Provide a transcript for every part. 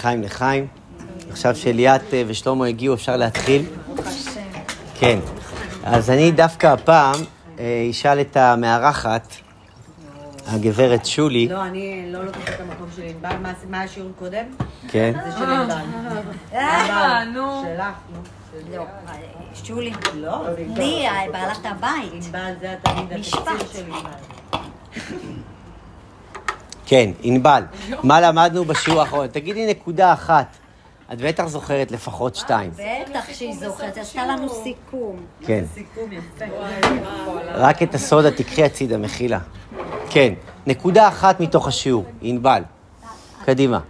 לחיים לחיים. עכשיו שליאת אה, ושלמה הגיעו, אפשר להתחיל? כן. אז אני דווקא הפעם אה, אשאל את המארחת, הגברת שולי. לא, אני לא לוקחת את המקום של ענבל. מה- השיעור קודם? כן. זה של ענבל. אה, נו. שלך, נו. לא, שולי. לא. לי, בעלת הבית. ענבל זה התלמיד משפט. התקציר של ענבל. כן, ענבל, מה למדנו בשיעור האחרון? תגידי נקודה אחת. את בטח זוכרת לפחות שתיים. בטח שהיא זוכרת, עשתה לנו סיכום. כן. סיכום יפה. רק את הסודה תקחי הצידה, מחילה. כן, נקודה אחת מתוך השיעור, ענבל. קדימה.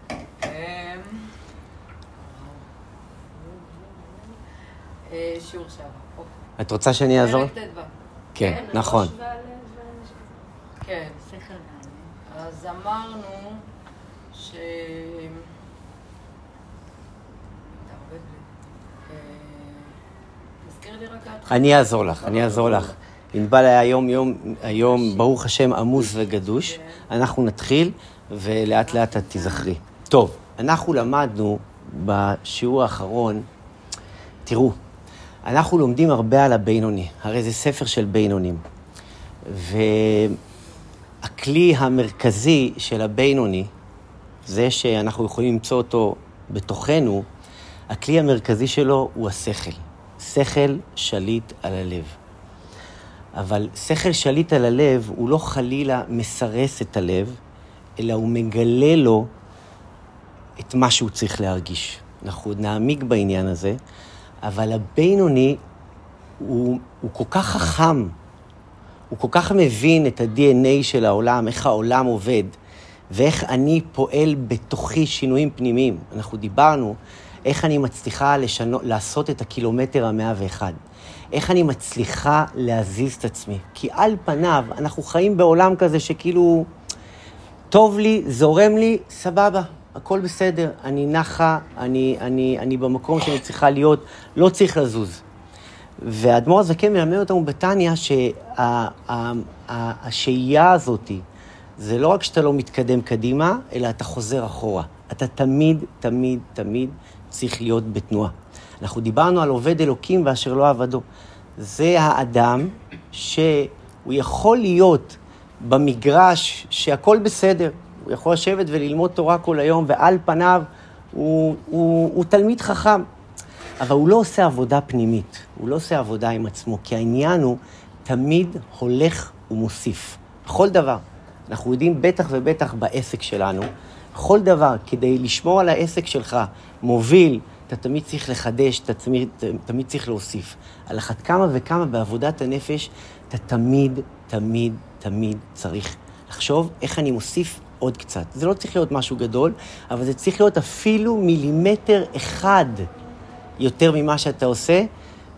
אה, שיעור שעבר. אוקיי. את רוצה שאני אעזור? ט"ו. כן, נכון. כן. אמרנו ש... אה. אני אעזור לך, אני אעזור לך. ענבל היה היום, יום, היום, ברוך השם, עמוס וגדוש. אנחנו נתחיל, ולאט לאט את תיזכרי. טוב, אנחנו למדנו בשיעור האחרון, תראו, אנחנו לומדים הרבה על הבינוני, הרי זה ספר של בינונים. והכלי המרכזי של הבינוני, זה שאנחנו יכולים למצוא אותו בתוכנו, הכלי המרכזי שלו הוא השכל. שכל שליט על הלב. אבל שכל שליט על הלב הוא לא חלילה מסרס את הלב, אלא הוא מגלה לו את מה שהוא צריך להרגיש. אנחנו עוד נעמיק בעניין הזה, אבל הבינוני הוא, הוא כל כך חכם, הוא כל כך מבין את ה-DNA של העולם, איך העולם עובד, ואיך אני פועל בתוכי שינויים פנימיים. אנחנו דיברנו איך אני מצליחה לשנו, לעשות את הקילומטר המאה ואחד. איך אני מצליחה להזיז את עצמי. כי על פניו, אנחנו חיים בעולם כזה שכאילו, טוב לי, זורם לי, סבבה, הכל בסדר. אני נחה, אני, אני, אני במקום שאני צריכה להיות, לא צריך לזוז. והאדמו"ר הזקן מלמד אותנו בתניא שהשהייה הזאת, זה לא רק שאתה לא מתקדם קדימה, אלא אתה חוזר אחורה. אתה תמיד, תמיד, תמיד צריך להיות בתנועה. אנחנו דיברנו על עובד אלוקים ואשר לא עבדו. זה האדם שהוא יכול להיות במגרש שהכל בסדר. הוא יכול לשבת וללמוד תורה כל היום, ועל פניו הוא, הוא, הוא תלמיד חכם. אבל הוא לא עושה עבודה פנימית, הוא לא עושה עבודה עם עצמו, כי העניין הוא תמיד הולך ומוסיף. בכל דבר. אנחנו יודעים בטח ובטח בעסק שלנו, בכל דבר, כדי לשמור על העסק שלך מוביל, אתה תמיד צריך לחדש, אתה תמיד, תמיד צריך להוסיף. על אחת כמה וכמה בעבודת הנפש, אתה תמיד, תמיד, תמיד צריך לחשוב איך אני מוסיף עוד קצת. זה לא צריך להיות משהו גדול, אבל זה צריך להיות אפילו מילימטר אחד יותר ממה שאתה עושה,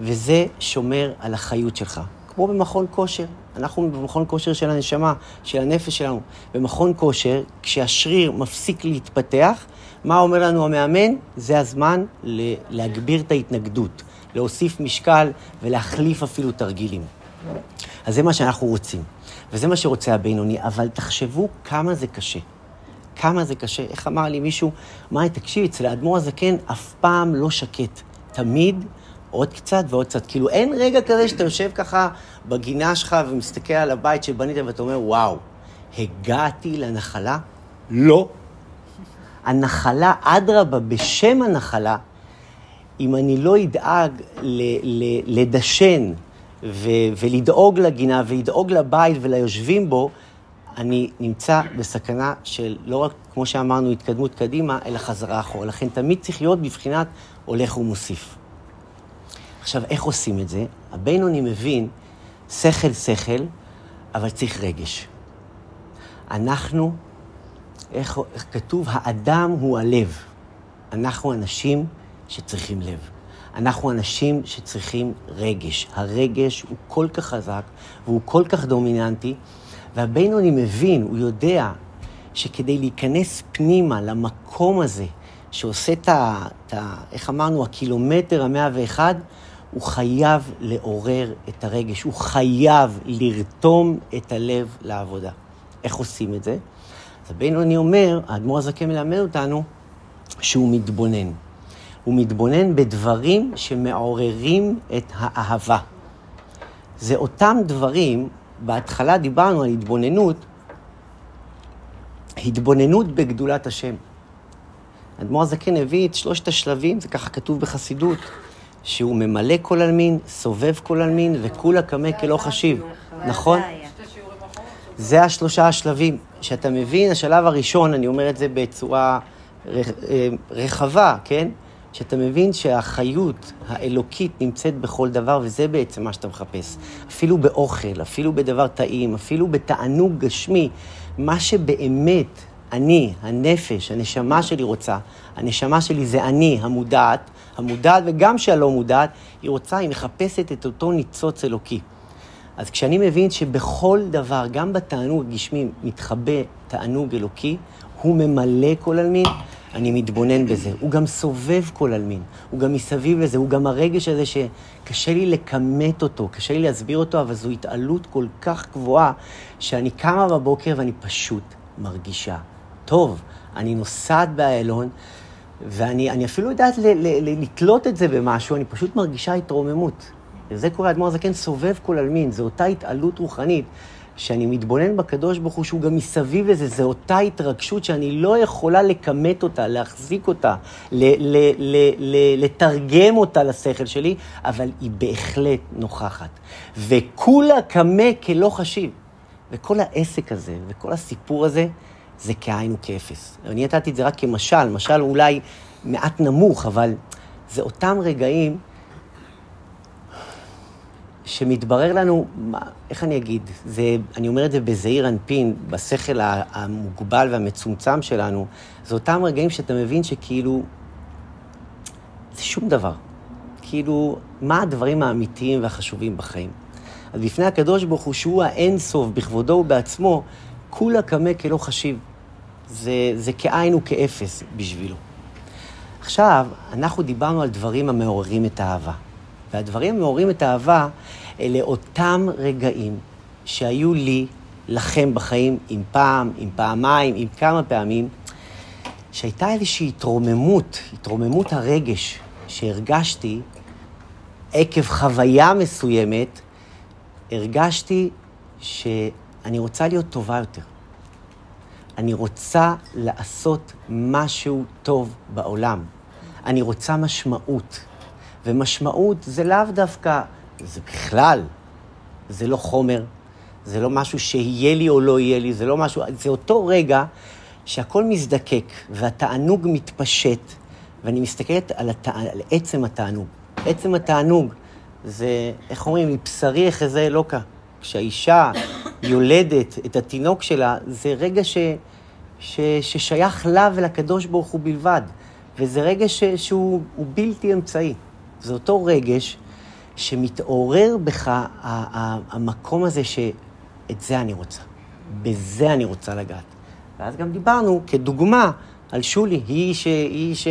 וזה שומר על החיות שלך. כמו במכון כושר. אנחנו במכון כושר של הנשמה, של הנפש שלנו. במכון כושר, כשהשריר מפסיק להתפתח, מה אומר לנו המאמן? זה הזמן להגביר את ההתנגדות, להוסיף משקל ולהחליף אפילו תרגילים. אז זה מה שאנחנו רוצים, וזה מה שרוצה הבינוני, אבל תחשבו כמה זה קשה. כמה זה קשה. איך אמר לי מישהו, מאי, תקשיב, אצל האדמו"ר הזקן אף פעם לא שקט. תמיד עוד קצת ועוד קצת. כאילו, אין רגע כזה שאתה יושב ככה בגינה שלך ומסתכל על הבית שבנית ואתה אומר, וואו, הגעתי לנחלה? לא. הנחלה, אדרבה, בשם הנחלה, אם אני לא אדאג ל- ל- לדשן ו- ולדאוג לגינה ולדאוג לבית וליושבים בו, אני נמצא בסכנה של לא רק, כמו שאמרנו, התקדמות קדימה, אלא חזרה אחורה. לכן תמיד צריך להיות בבחינת הולך ומוסיף. עכשיו, איך עושים את זה? הבינוני מבין שכל שכל, אבל צריך רגש. אנחנו, איך, איך כתוב? האדם הוא הלב. אנחנו אנשים שצריכים לב. אנחנו אנשים שצריכים רגש. הרגש הוא כל כך חזק והוא כל כך דומיננטי, והבינוני מבין, הוא יודע, שכדי להיכנס פנימה למקום הזה, שעושה את ה... את ה איך אמרנו, הקילומטר המאה ואחד, הוא חייב לעורר את הרגש, הוא חייב לרתום את הלב לעבודה. איך עושים את זה? אז הבינוני אומר, האדמו"ר הזקן מלמד אותנו, שהוא מתבונן. הוא מתבונן בדברים שמעוררים את האהבה. זה אותם דברים, בהתחלה דיברנו על התבוננות, התבוננות בגדולת השם. אדמו"ר הזקן הביא את שלושת השלבים, זה ככה כתוב בחסידות, שהוא ממלא כל עלמין, סובב כל עלמין, וכולה קמא כלא חשיב. נכון? זה השלושה השלבים. שאתה מבין, השלב הראשון, אני אומר את זה בצורה אה, רחבה, כן? שאתה מבין שהחיות האלוקית נמצאת בכל דבר, וזה בעצם מה שאתה מחפש. אפילו באוכל, אפילו בדבר טעים, אפילו בתענוג גשמי, מה שבאמת אני, הנפש, הנשמה שלי רוצה, הנשמה שלי זה אני, המודעת, המודעת וגם שהלא מודעת, היא רוצה, היא מחפשת את אותו ניצוץ אלוקי. אז כשאני מבין שבכל דבר, גם בתענוג הגשמי, מתחבא תענוג אלוקי, הוא ממלא כל עלמין, אני מתבונן בזה. הוא גם סובב כל עלמין, הוא גם מסביב לזה, הוא גם הרגש הזה שקשה לי לכמת אותו, קשה לי להסביר אותו, אבל זו התעלות כל כך גבוהה, שאני קמה בבוקר ואני פשוט מרגישה טוב. אני נוסעת באיילון, ואני אני אפילו יודעת ל- ל- ל- לתלות את זה במשהו, אני פשוט מרגישה התרוממות. וזה קורה, האדמו"ר הזקן סובב כל עלמין, זו אותה התעלות רוחנית, שאני מתבונן בקדוש ברוך הוא, שהוא גם מסביב לזה, זו אותה התרגשות שאני לא יכולה לכמת אותה, להחזיק אותה, ל- ל- ל- ל- לתרגם אותה לשכל שלי, אבל היא בהחלט נוכחת. וכולה קמא כלא חשיב. וכל העסק הזה, וכל הסיפור הזה, זה כאין וכאפס. אני נתתי את זה רק כמשל, משל אולי מעט נמוך, אבל זה אותם רגעים שמתברר לנו, מה, איך אני אגיד, זה, אני אומר את זה בזעיר אנפין, בשכל המוגבל והמצומצם שלנו, זה אותם רגעים שאתה מבין שכאילו, זה שום דבר. כאילו, מה הדברים האמיתיים והחשובים בחיים? אז בפני הקדוש ברוך הוא, שהוא האין סוף בכבודו ובעצמו, כולה קמא כלא חשיב. זה, זה כאין וכאפס בשבילו. עכשיו, אנחנו דיברנו על דברים המעוררים את האהבה. והדברים המעוררים את האהבה, אלה אותם רגעים שהיו לי, לכם בחיים, אם פעם, אם פעמיים, אם כמה פעמים, שהייתה איזושהי התרוממות, התרוממות הרגש שהרגשתי עקב חוויה מסוימת, הרגשתי שאני רוצה להיות טובה יותר. אני רוצה לעשות משהו טוב בעולם. אני רוצה משמעות. ומשמעות זה לאו דווקא, זה בכלל, זה לא חומר, זה לא משהו שיהיה לי או לא יהיה לי, זה לא משהו, זה אותו רגע שהכל מזדקק והתענוג מתפשט, ואני מסתכלת על, התע... על עצם התענוג. עצם התענוג זה, איך אומרים, מבשרי אחזה אלוקה. כשהאישה יולדת את התינוק שלה, זה רגע ש... ש... ששייך לה ולקדוש ברוך הוא בלבד. וזה רגש ש... שהוא הוא בלתי אמצעי. זה אותו רגש שמתעורר בך ה... ה... המקום הזה שאת זה אני רוצה. בזה אני רוצה לגעת. ואז גם דיברנו כדוגמה על שולי, היא, ש... היא ש...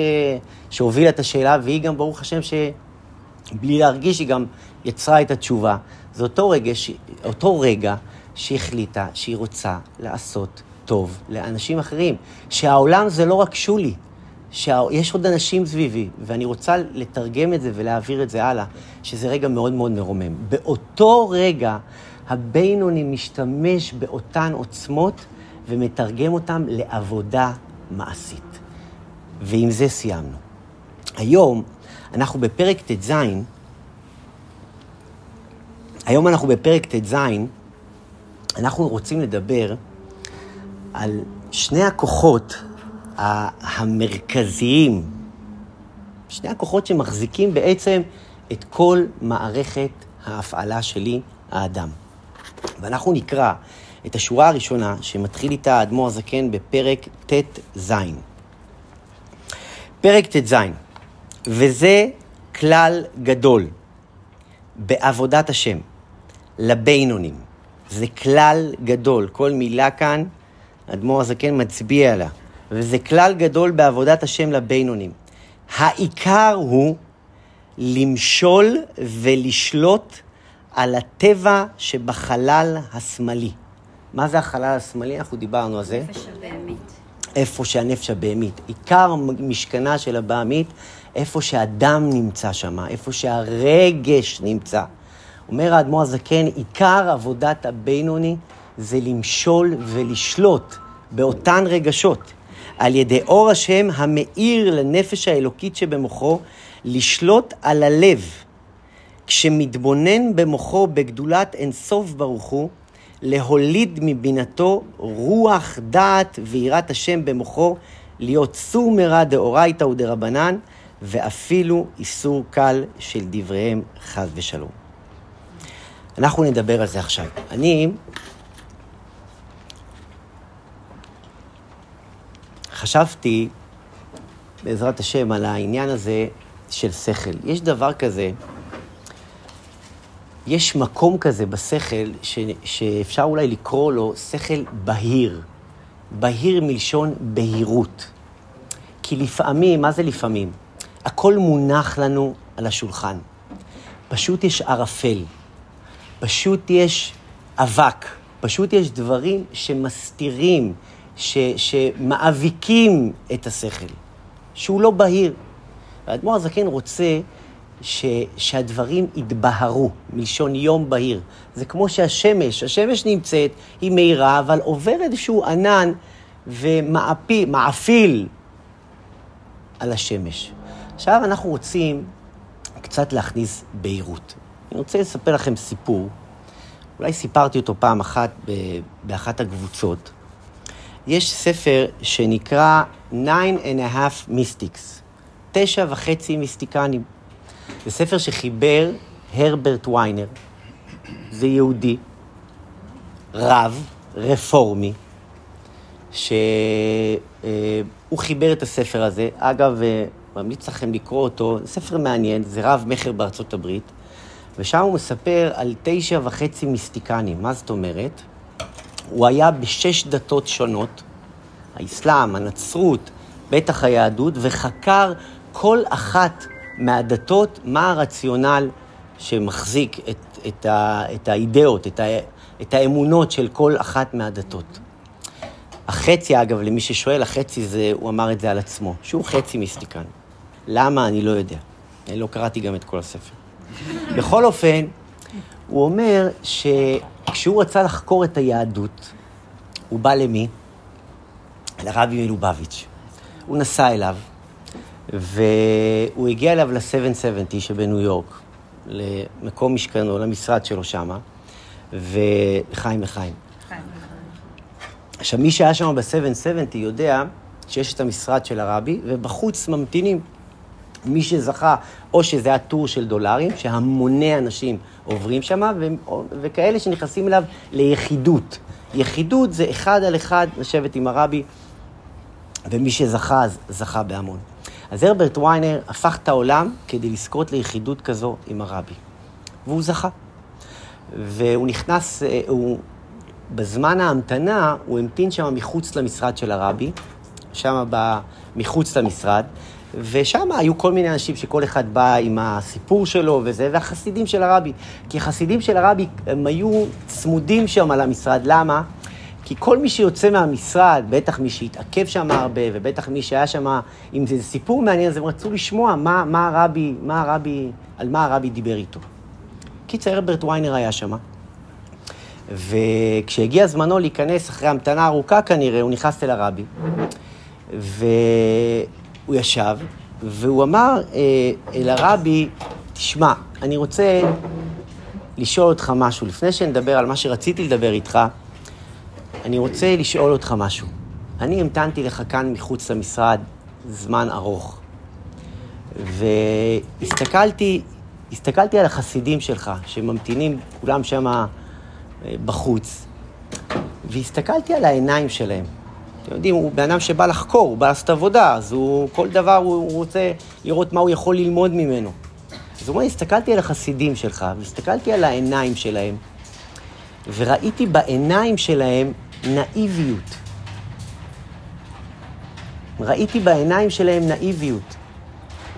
שהובילה את השאלה, והיא גם, ברוך השם, שבלי להרגיש, היא גם יצרה את התשובה. זה אותו רגע, ש... אותו רגע שהחליטה שהיא רוצה לעשות טוב לאנשים אחרים. שהעולם זה לא רק שולי, שיש עוד אנשים סביבי, ואני רוצה לתרגם את זה ולהעביר את זה הלאה, שזה רגע מאוד מאוד מרומם. באותו רגע, הבינוני משתמש באותן עוצמות ומתרגם אותן לעבודה מעשית. ועם זה סיימנו. היום אנחנו בפרק ט"ז, היום אנחנו בפרק ט"ז, אנחנו רוצים לדבר על שני הכוחות המרכזיים, שני הכוחות שמחזיקים בעצם את כל מערכת ההפעלה שלי, האדם. ואנחנו נקרא את השורה הראשונה שמתחיל איתה האדמו"ר הזקן בפרק ט"ז. פרק ט"ז, וזה כלל גדול בעבודת השם לבינונים. זה כלל גדול, כל מילה כאן, האדמו"ר הזקן מצביע עליה. וזה כלל גדול בעבודת השם לבינונים. העיקר הוא למשול ולשלוט על הטבע שבחלל השמאלי. מה זה החלל השמאלי? אנחנו דיברנו על זה. נפש הבהמית. איפה שהנפש הבהמית. עיקר משכנה של הבהמית, איפה שהדם נמצא שם, איפה שהרגש נמצא. אומר האדמו"ר הזקן, עיקר עבודת הבינוני זה למשול ולשלוט באותן רגשות. על ידי אור השם המאיר לנפש האלוקית שבמוחו, לשלוט על הלב. כשמתבונן במוחו בגדולת אינסוף ברוך הוא, להוליד מבינתו רוח דעת ויראת השם במוחו, להיות סור מרע דאורייתא ודרבנן, ואפילו איסור קל של דבריהם חס ושלום. אנחנו נדבר על זה עכשיו. אני חשבתי, בעזרת השם, על העניין הזה של שכל. יש דבר כזה, יש מקום כזה בשכל ש, שאפשר אולי לקרוא לו שכל בהיר. בהיר מלשון בהירות. כי לפעמים, מה זה לפעמים? הכל מונח לנו על השולחן. פשוט יש ערפל, פשוט יש אבק, פשוט יש דברים שמסתירים, ש, שמאביקים את השכל, שהוא לא בהיר. והאדמו"ר הזקן רוצה ש, שהדברים יתבהרו, מלשון יום בהיר. זה כמו שהשמש, השמש נמצאת, היא מהירה, אבל עובר איזשהו ענן ומעפיל על השמש. עכשיו אנחנו רוצים קצת להכניס בהירות. אני רוצה לספר לכם סיפור, אולי סיפרתי אותו פעם אחת באחת הקבוצות. יש ספר שנקרא Nine and a Half Mystics, תשע וחצי מיסטיקנים. זה ספר שחיבר הרברט ויינר, זה יהודי, רב, רפורמי, שהוא חיבר את הספר הזה. אגב, אה, ממליץ לכם לקרוא אותו, ספר מעניין, זה רב מכר בארצות הברית, ושם הוא מספר על תשע וחצי מיסטיקנים. מה זאת אומרת? הוא היה בשש דתות שונות, האסלאם, הנצרות, בטח היהדות, וחקר כל אחת מהדתות, מה הרציונל שמחזיק את, את, ה, את האידאות, את, ה, את האמונות של כל אחת מהדתות. החצי, אגב, למי ששואל, החצי זה, הוא אמר את זה על עצמו, שהוא חצי מיסטיקן. למה? אני לא יודע. אני לא קראתי גם את כל הספר. בכל אופן, הוא אומר שכשהוא רצה לחקור את היהדות, הוא בא למי? לרבי מלובביץ'. הוא נסע אליו, והוא הגיע אליו ל-770 שבניו יורק, למקום משכנו, למשרד שלו שמה, ולחיים לחיים. עכשיו, מי שהיה שם ב-770 יודע שיש את המשרד של הרבי, ובחוץ ממתינים. מי שזכה, או שזה היה טור של דולרים, שהמוני אנשים עוברים שם, וכאלה שנכנסים אליו ליחידות. יחידות זה אחד על אחד לשבת עם הרבי, ומי שזכה, אז זכה בהמון. אז הרברט ויינר הפך את העולם כדי לזכות ליחידות כזו עם הרבי. והוא זכה. והוא נכנס, אה, הוא, בזמן ההמתנה, הוא המתין שם מחוץ למשרד של הרבי, שם מחוץ למשרד, ושם היו כל מיני אנשים שכל אחד בא עם הסיפור שלו וזה, והחסידים של הרבי. כי החסידים של הרבי, הם היו צמודים שם על המשרד. למה? כי כל מי שיוצא מהמשרד, בטח מי שהתעכב שם הרבה, ובטח מי שהיה שם, אם זה סיפור מעניין, אז הם רצו לשמוע מה, מה הרבי, מה הרבי, על מה הרבי דיבר איתו. קיצר, הרברט ויינר היה שם. וכשהגיע זמנו להיכנס, אחרי המתנה ארוכה כנראה, הוא נכנס אל הרבי. והוא ישב, והוא אמר אה, אל הרבי, תשמע, אני רוצה לשאול אותך משהו. לפני שנדבר על מה שרציתי לדבר איתך, אני רוצה לשאול אותך משהו. אני המתנתי לך כאן מחוץ למשרד זמן ארוך, והסתכלתי הסתכלתי על החסידים שלך, שממתינים כולם שם אה, בחוץ, והסתכלתי על העיניים שלהם. אתם יודעים, הוא בן אדם שבא לחקור, הוא בא לעשות עבודה, אז הוא, כל דבר הוא, הוא רוצה לראות מה הוא יכול ללמוד ממנו. אז הוא אומר, הסתכלתי על החסידים שלך, והסתכלתי על העיניים שלהם, וראיתי בעיניים שלהם נאיביות. ראיתי בעיניים שלהם נאיביות.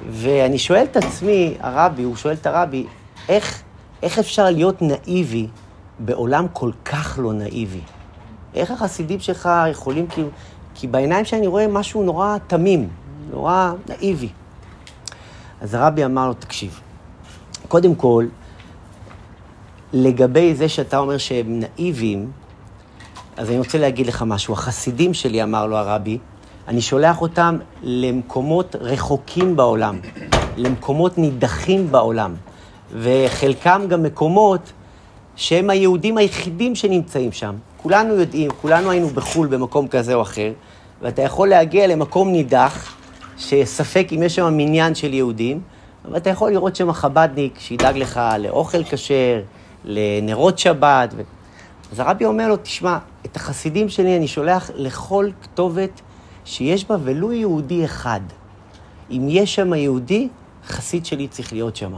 ואני שואל את עצמי, הרבי, הוא שואל את הרבי, איך, איך אפשר להיות נאיבי בעולם כל כך לא נאיבי? איך החסידים שלך יכולים כאילו כי בעיניים שלי אני רואה משהו נורא תמים, נורא נאיבי. אז הרבי אמר לו, תקשיב, קודם כל, לגבי זה שאתה אומר שהם נאיבים, אז אני רוצה להגיד לך משהו. החסידים שלי, אמר לו הרבי, אני שולח אותם למקומות רחוקים בעולם, למקומות נידחים בעולם, וחלקם גם מקומות שהם היהודים היחידים שנמצאים שם. כולנו יודעים, כולנו היינו בחו"ל במקום כזה או אחר, ואתה יכול להגיע למקום נידח, שספק אם יש שם מניין של יהודים, ואתה יכול לראות שם חב"דניק שידאג לך לאוכל כשר, לנרות שבת. ו... אז הרבי אומר לו, תשמע, את החסידים שלי אני שולח לכל כתובת שיש בה ולו יהודי אחד. אם יש שם יהודי, חסיד שלי צריך להיות שם.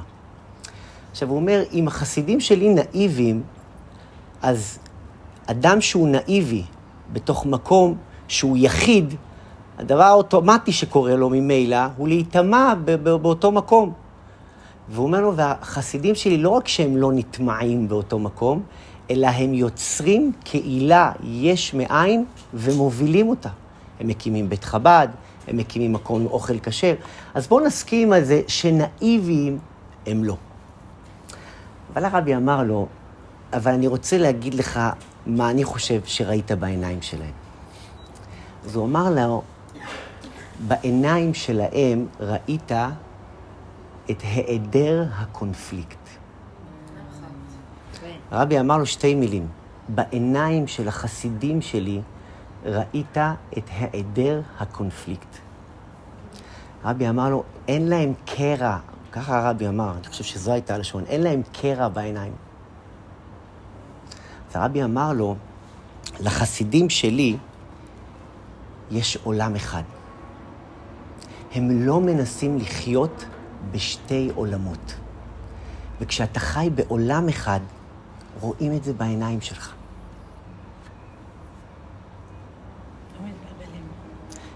עכשיו, הוא אומר, אם החסידים שלי נאיבים, אז אדם שהוא נאיבי בתוך מקום שהוא יחיד, הדבר האוטומטי שקורה לו ממילא הוא להיטמע באותו מקום. והוא אומר לו, והחסידים שלי לא רק שהם לא נטמעים באותו מקום, אלא הם יוצרים קהילה יש מאין ומובילים אותה. הם מקימים בית חב"ד, הם מקימים מקום אוכל כשר. אז בואו נסכים על זה שנאיביים הם לא. אבל הרבי אמר לו, אבל אני רוצה להגיד לך מה אני חושב שראית בעיניים שלהם. אז הוא אמר לו, בעיניים שלהם ראית את היעדר הקונפליקט. הרבי אמר לו שתי מילים, בעיניים של החסידים שלי ראית את היעדר הקונפליקט. הרבי אמר לו, אין להם קרע, ככה הרבי אמר, אני חושב שזו הייתה הלשון, אין להם קרע בעיניים. הרבי אמר לו, לחסידים שלי יש עולם אחד. הם לא מנסים לחיות בשתי עולמות. וכשאתה חי בעולם אחד, רואים את זה בעיניים שלך.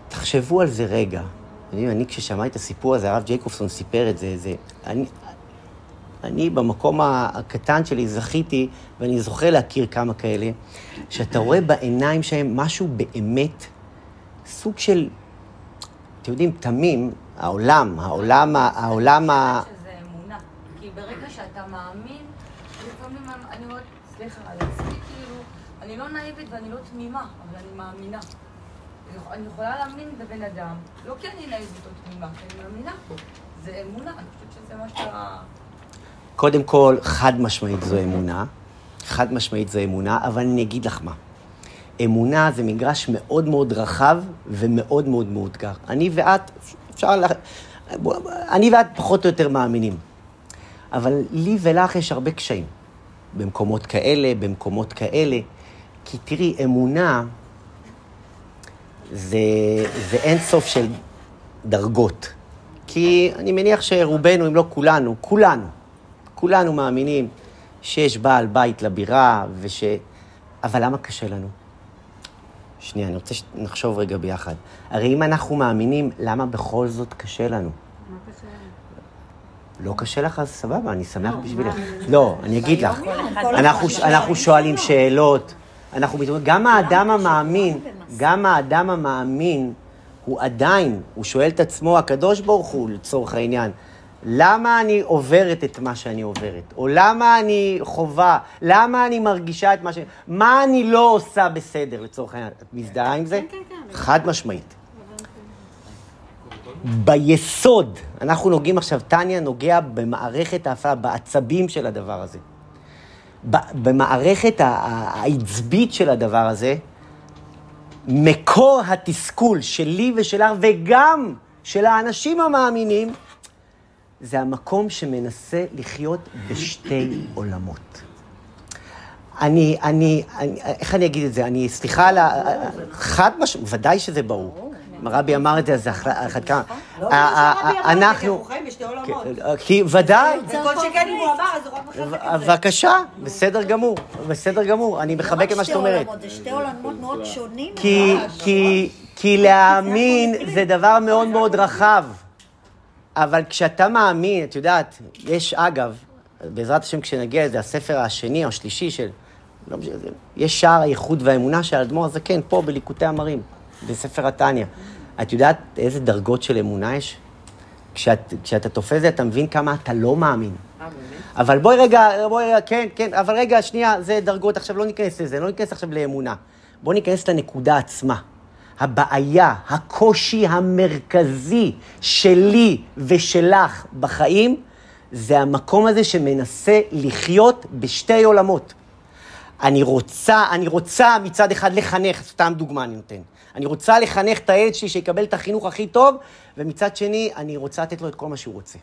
תחשבו על זה רגע. אני, אני כששמעתי את הסיפור הזה, הרב ג'ייקובסון סיפר את זה, זה אני, אני במקום הקטן שלי זכיתי, ואני זוכר להכיר כמה כאלה, שאתה רואה בעיניים שלהם משהו באמת, סוג של, אתם יודעים, תמים, העולם, העולם, ה... שזה אמונה. כי ברגע שאתה מאמין, לפעמים אני אומרת, סליחה, על עצמי כאילו, אני לא נאיבית ואני לא תמימה, אבל אני מאמינה. אני יכולה להאמין בבן אדם, לא כי אני נאיבית או תמימה, כי אני מאמינה. זה אמונה, אני חושבת שזה מה שאתה... קודם כל, חד משמעית זו אמונה. חד משמעית זו אמונה, אבל אני אגיד לך מה. אמונה זה מגרש מאוד מאוד רחב ומאוד מאוד מאותגר. אני ואת, אפשר לה... אני ואת פחות או יותר מאמינים. אבל לי ולך יש הרבה קשיים. במקומות כאלה, במקומות כאלה. כי תראי, אמונה זה, זה אין סוף של דרגות. כי אני מניח שרובנו, אם לא כולנו, כולנו, כולנו מאמינים שיש בעל בית לבירה, וש... אבל למה קשה לנו? שנייה, אני רוצה שנחשוב רגע ביחד. הרי אם אנחנו מאמינים, למה בכל זאת קשה לנו? מה קשה לנו? לא קשה לך, אז סבבה, אני שמח בשבילך. לא, אני אגיד לך. אנחנו. שואלים שאלות, אנחנו מתעוררים, גם האדם המאמין, גם האדם המאמין, הוא עדיין, הוא שואל את עצמו, הקדוש ברוך הוא, לצורך העניין, למה אני עוברת את מה שאני עוברת? או למה אני חווה? למה אני מרגישה את מה ש... מה אני לא עושה בסדר, לצורך העניין? את מזדהה עם זה? כן, כן, כן. חד משמעית. ביסוד, אנחנו נוגעים עכשיו, טניה נוגע במערכת ההפעלה, בעצבים של הדבר הזה. במערכת העצבית של הדבר הזה, מקור התסכול שלי ושלך, וגם של האנשים המאמינים, זה המקום שמנסה לחיות בשתי עולמות. אני, אני, אני, איך אני אגיד את זה? אני, סליחה על ה... חד משמעית, ודאי שזה ברור. אם הרבי אמר את זה, אז זה אחת כמה. לא, ה- ה- שהרבי אמר את זה, כי אנחנו... אנחנו חיים בשתי עולמות. כי ודאי, וכל שכן אם הוא אמר, אז הוא רק מחזק את זה. בבקשה, בסדר גמור, בסדר גמור, אני מחבק את מה שאת אומרת. זה שתי עולמות מאוד שונים. כי, כי, כי להאמין זה דבר מאוד מאוד רחב. אבל כשאתה מאמין, את יודעת, יש אגב, בעזרת השם כשנגיע לזה, הספר השני או השלישי של, לא משנה, זה- יש שער הייחוד והאמונה של האדמו"ר הזקן, פה בליקוטי המרים. בספר התניא. את יודעת איזה דרגות של אמונה יש? כשאת, כשאתה תופס את זה, אתה מבין כמה אתה לא מאמין. אה? אבל בואי רגע, בואי רגע, כן, כן, אבל רגע, שנייה, זה דרגות, עכשיו לא ניכנס לזה, לא ניכנס עכשיו לאמונה. בואו ניכנס לנקודה עצמה. הבעיה, הקושי המרכזי שלי ושלך בחיים, זה המקום הזה שמנסה לחיות בשתי עולמות. אני רוצה, אני רוצה מצד אחד לחנך, סתם דוגמה אני נותן. אני רוצה לחנך את הילד שלי שיקבל את החינוך הכי טוב, ומצד שני, אני רוצה לתת לו את כל מה שהוא רוצה.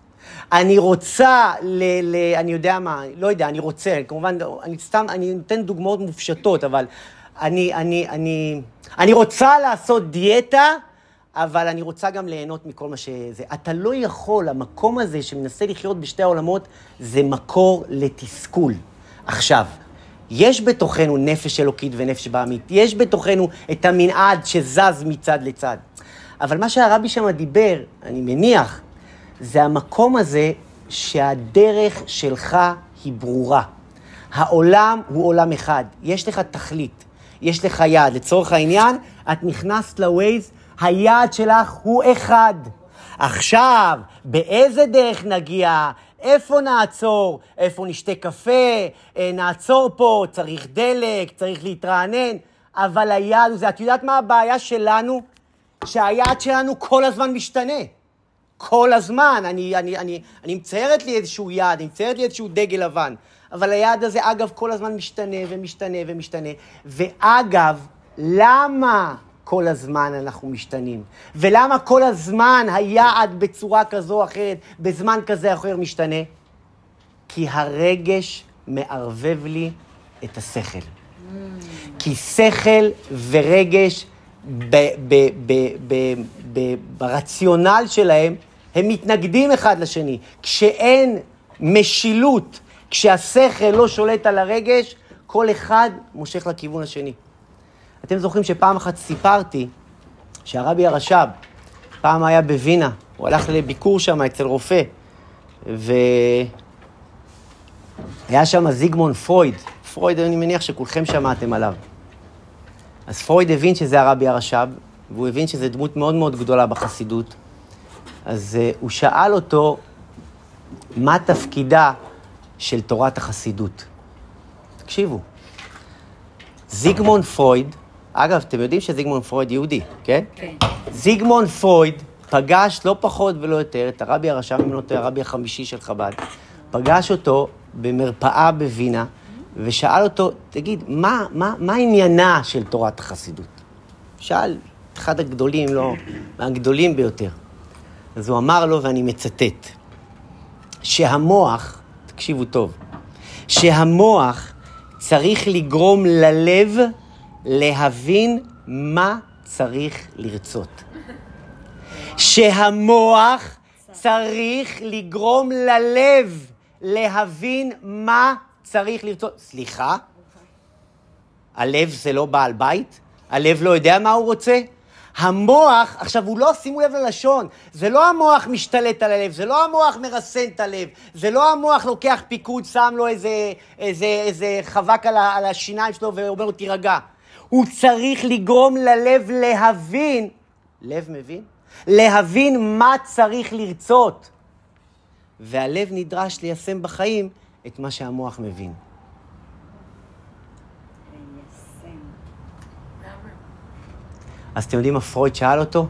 אני רוצה ל... ל אני יודע מה, לא יודע, אני רוצה, כמובן, אני סתם, אני נותן דוגמאות מופשטות, אבל אני, אני, אני, אני רוצה לעשות דיאטה, אבל אני רוצה גם ליהנות מכל מה שזה. אתה לא יכול, המקום הזה שמנסה לחיות בשתי העולמות, זה מקור לתסכול. עכשיו, יש בתוכנו נפש אלוקית ונפש בעמית, יש בתוכנו את המנעד שזז מצד לצד. אבל מה שהרבי שם דיבר, אני מניח, זה המקום הזה שהדרך שלך היא ברורה. העולם הוא עולם אחד, יש לך תכלית, יש לך יעד. לצורך העניין, את נכנסת לווייז, היעד שלך הוא אחד. עכשיו, באיזה דרך נגיע? איפה נעצור? איפה נשתה קפה? אה, נעצור פה, צריך דלק, צריך להתרענן. אבל היעד הוא זה. את יודעת מה הבעיה שלנו? שהיעד שלנו כל הזמן משתנה. כל הזמן. אני, אני, אני, אני מציירת לי איזשהו יעד, אני מציירת לי איזשהו דגל לבן. אבל היעד הזה, אגב, כל הזמן משתנה ומשתנה ומשתנה. ואגב, למה כל הזמן אנחנו משתנים? ולמה כל הזמן היעד בצורה כזו או אחרת, בזמן כזה או אחר משתנה? כי הרגש מערבב לי את השכל. כי שכל ורגש ב- ב- ב- ברציונל שלהם, הם מתנגדים אחד לשני. כשאין משילות, כשהשכל לא שולט על הרגש, כל אחד מושך לכיוון השני. אתם זוכרים שפעם אחת סיפרתי שהרבי הרש"ב פעם היה בווינה, הוא הלך לביקור שם אצל רופא, והיה שם זיגמונד פרויד. פרויד, אני מניח שכולכם שמעתם עליו. אז פרויד הבין שזה הרבי הרש"ב, והוא הבין שזו דמות מאוד מאוד גדולה בחסידות. אז uh, הוא שאל אותו, מה תפקידה של תורת החסידות? תקשיבו, זיגמונד פרויד, אגב, אתם יודעים שזיגמונד פרויד יהודי, כן? כן. זיגמונד פרויד פגש לא פחות ולא יותר את הרבי הרש"ב, אם לא טועה, הרבי החמישי של חב"ד, פגש אותו במרפאה בווינה, ושאל אותו, תגיד, מה, מה, מה עניינה של תורת החסידות? שאל, אחד הגדולים, לא, מהגדולים ביותר. אז הוא אמר לו, ואני מצטט, שהמוח, תקשיבו טוב, שהמוח צריך לגרום ללב להבין מה צריך לרצות. שהמוח צריך לגרום ללב להבין מה צריך לרצות. סליחה? הלב זה לא בעל בית? הלב לא יודע מה הוא רוצה? המוח, עכשיו הוא לא, שימו לב ללשון, זה לא המוח משתלט על הלב, זה לא המוח מרסן את הלב, זה לא המוח לוקח פיקוד, שם לו איזה, איזה, איזה חבק על, ה, על השיניים שלו ואומר לו תירגע. הוא צריך לגרום ללב להבין, לב מבין? להבין מה צריך לרצות. והלב נדרש ליישם בחיים את מה שהמוח מבין. אז אתם יודעים מה פרויד שאל אותו?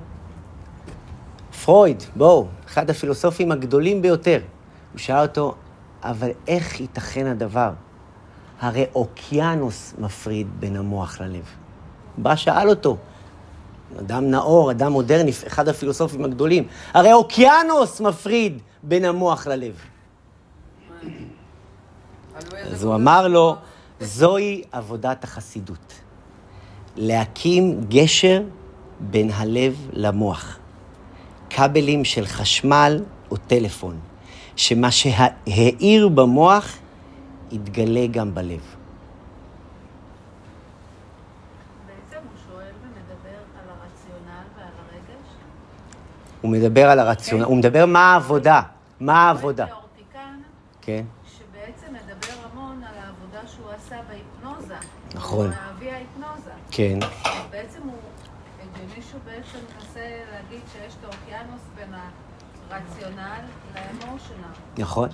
פרויד, בואו, אחד הפילוסופים הגדולים ביותר. הוא שאל אותו, אבל איך ייתכן הדבר? הרי אוקיינוס מפריד בין המוח ללב. בא, שאל אותו, אדם נאור, אדם מודרני, אחד הפילוסופים הגדולים, הרי אוקיינוס מפריד בין המוח ללב. אז הוא אמר לו, זוהי עבודת החסידות. להקים גשר בין הלב למוח. כבלים של חשמל או טלפון, שמה שהאיר במוח יתגלה גם בלב. הוא ומדבר על הרציונל הרגש. הוא מדבר על מדבר מה העבודה, מה העבודה. כן, שבעצם מדבר המון על העבודה שהוא עשה בהיפנוזה. נכון. כן. בעצם הוא הגיוני שהוא בעצם מנסה להגיד שיש את האוקיינוס בין הרציונל לאמושנל. נכון.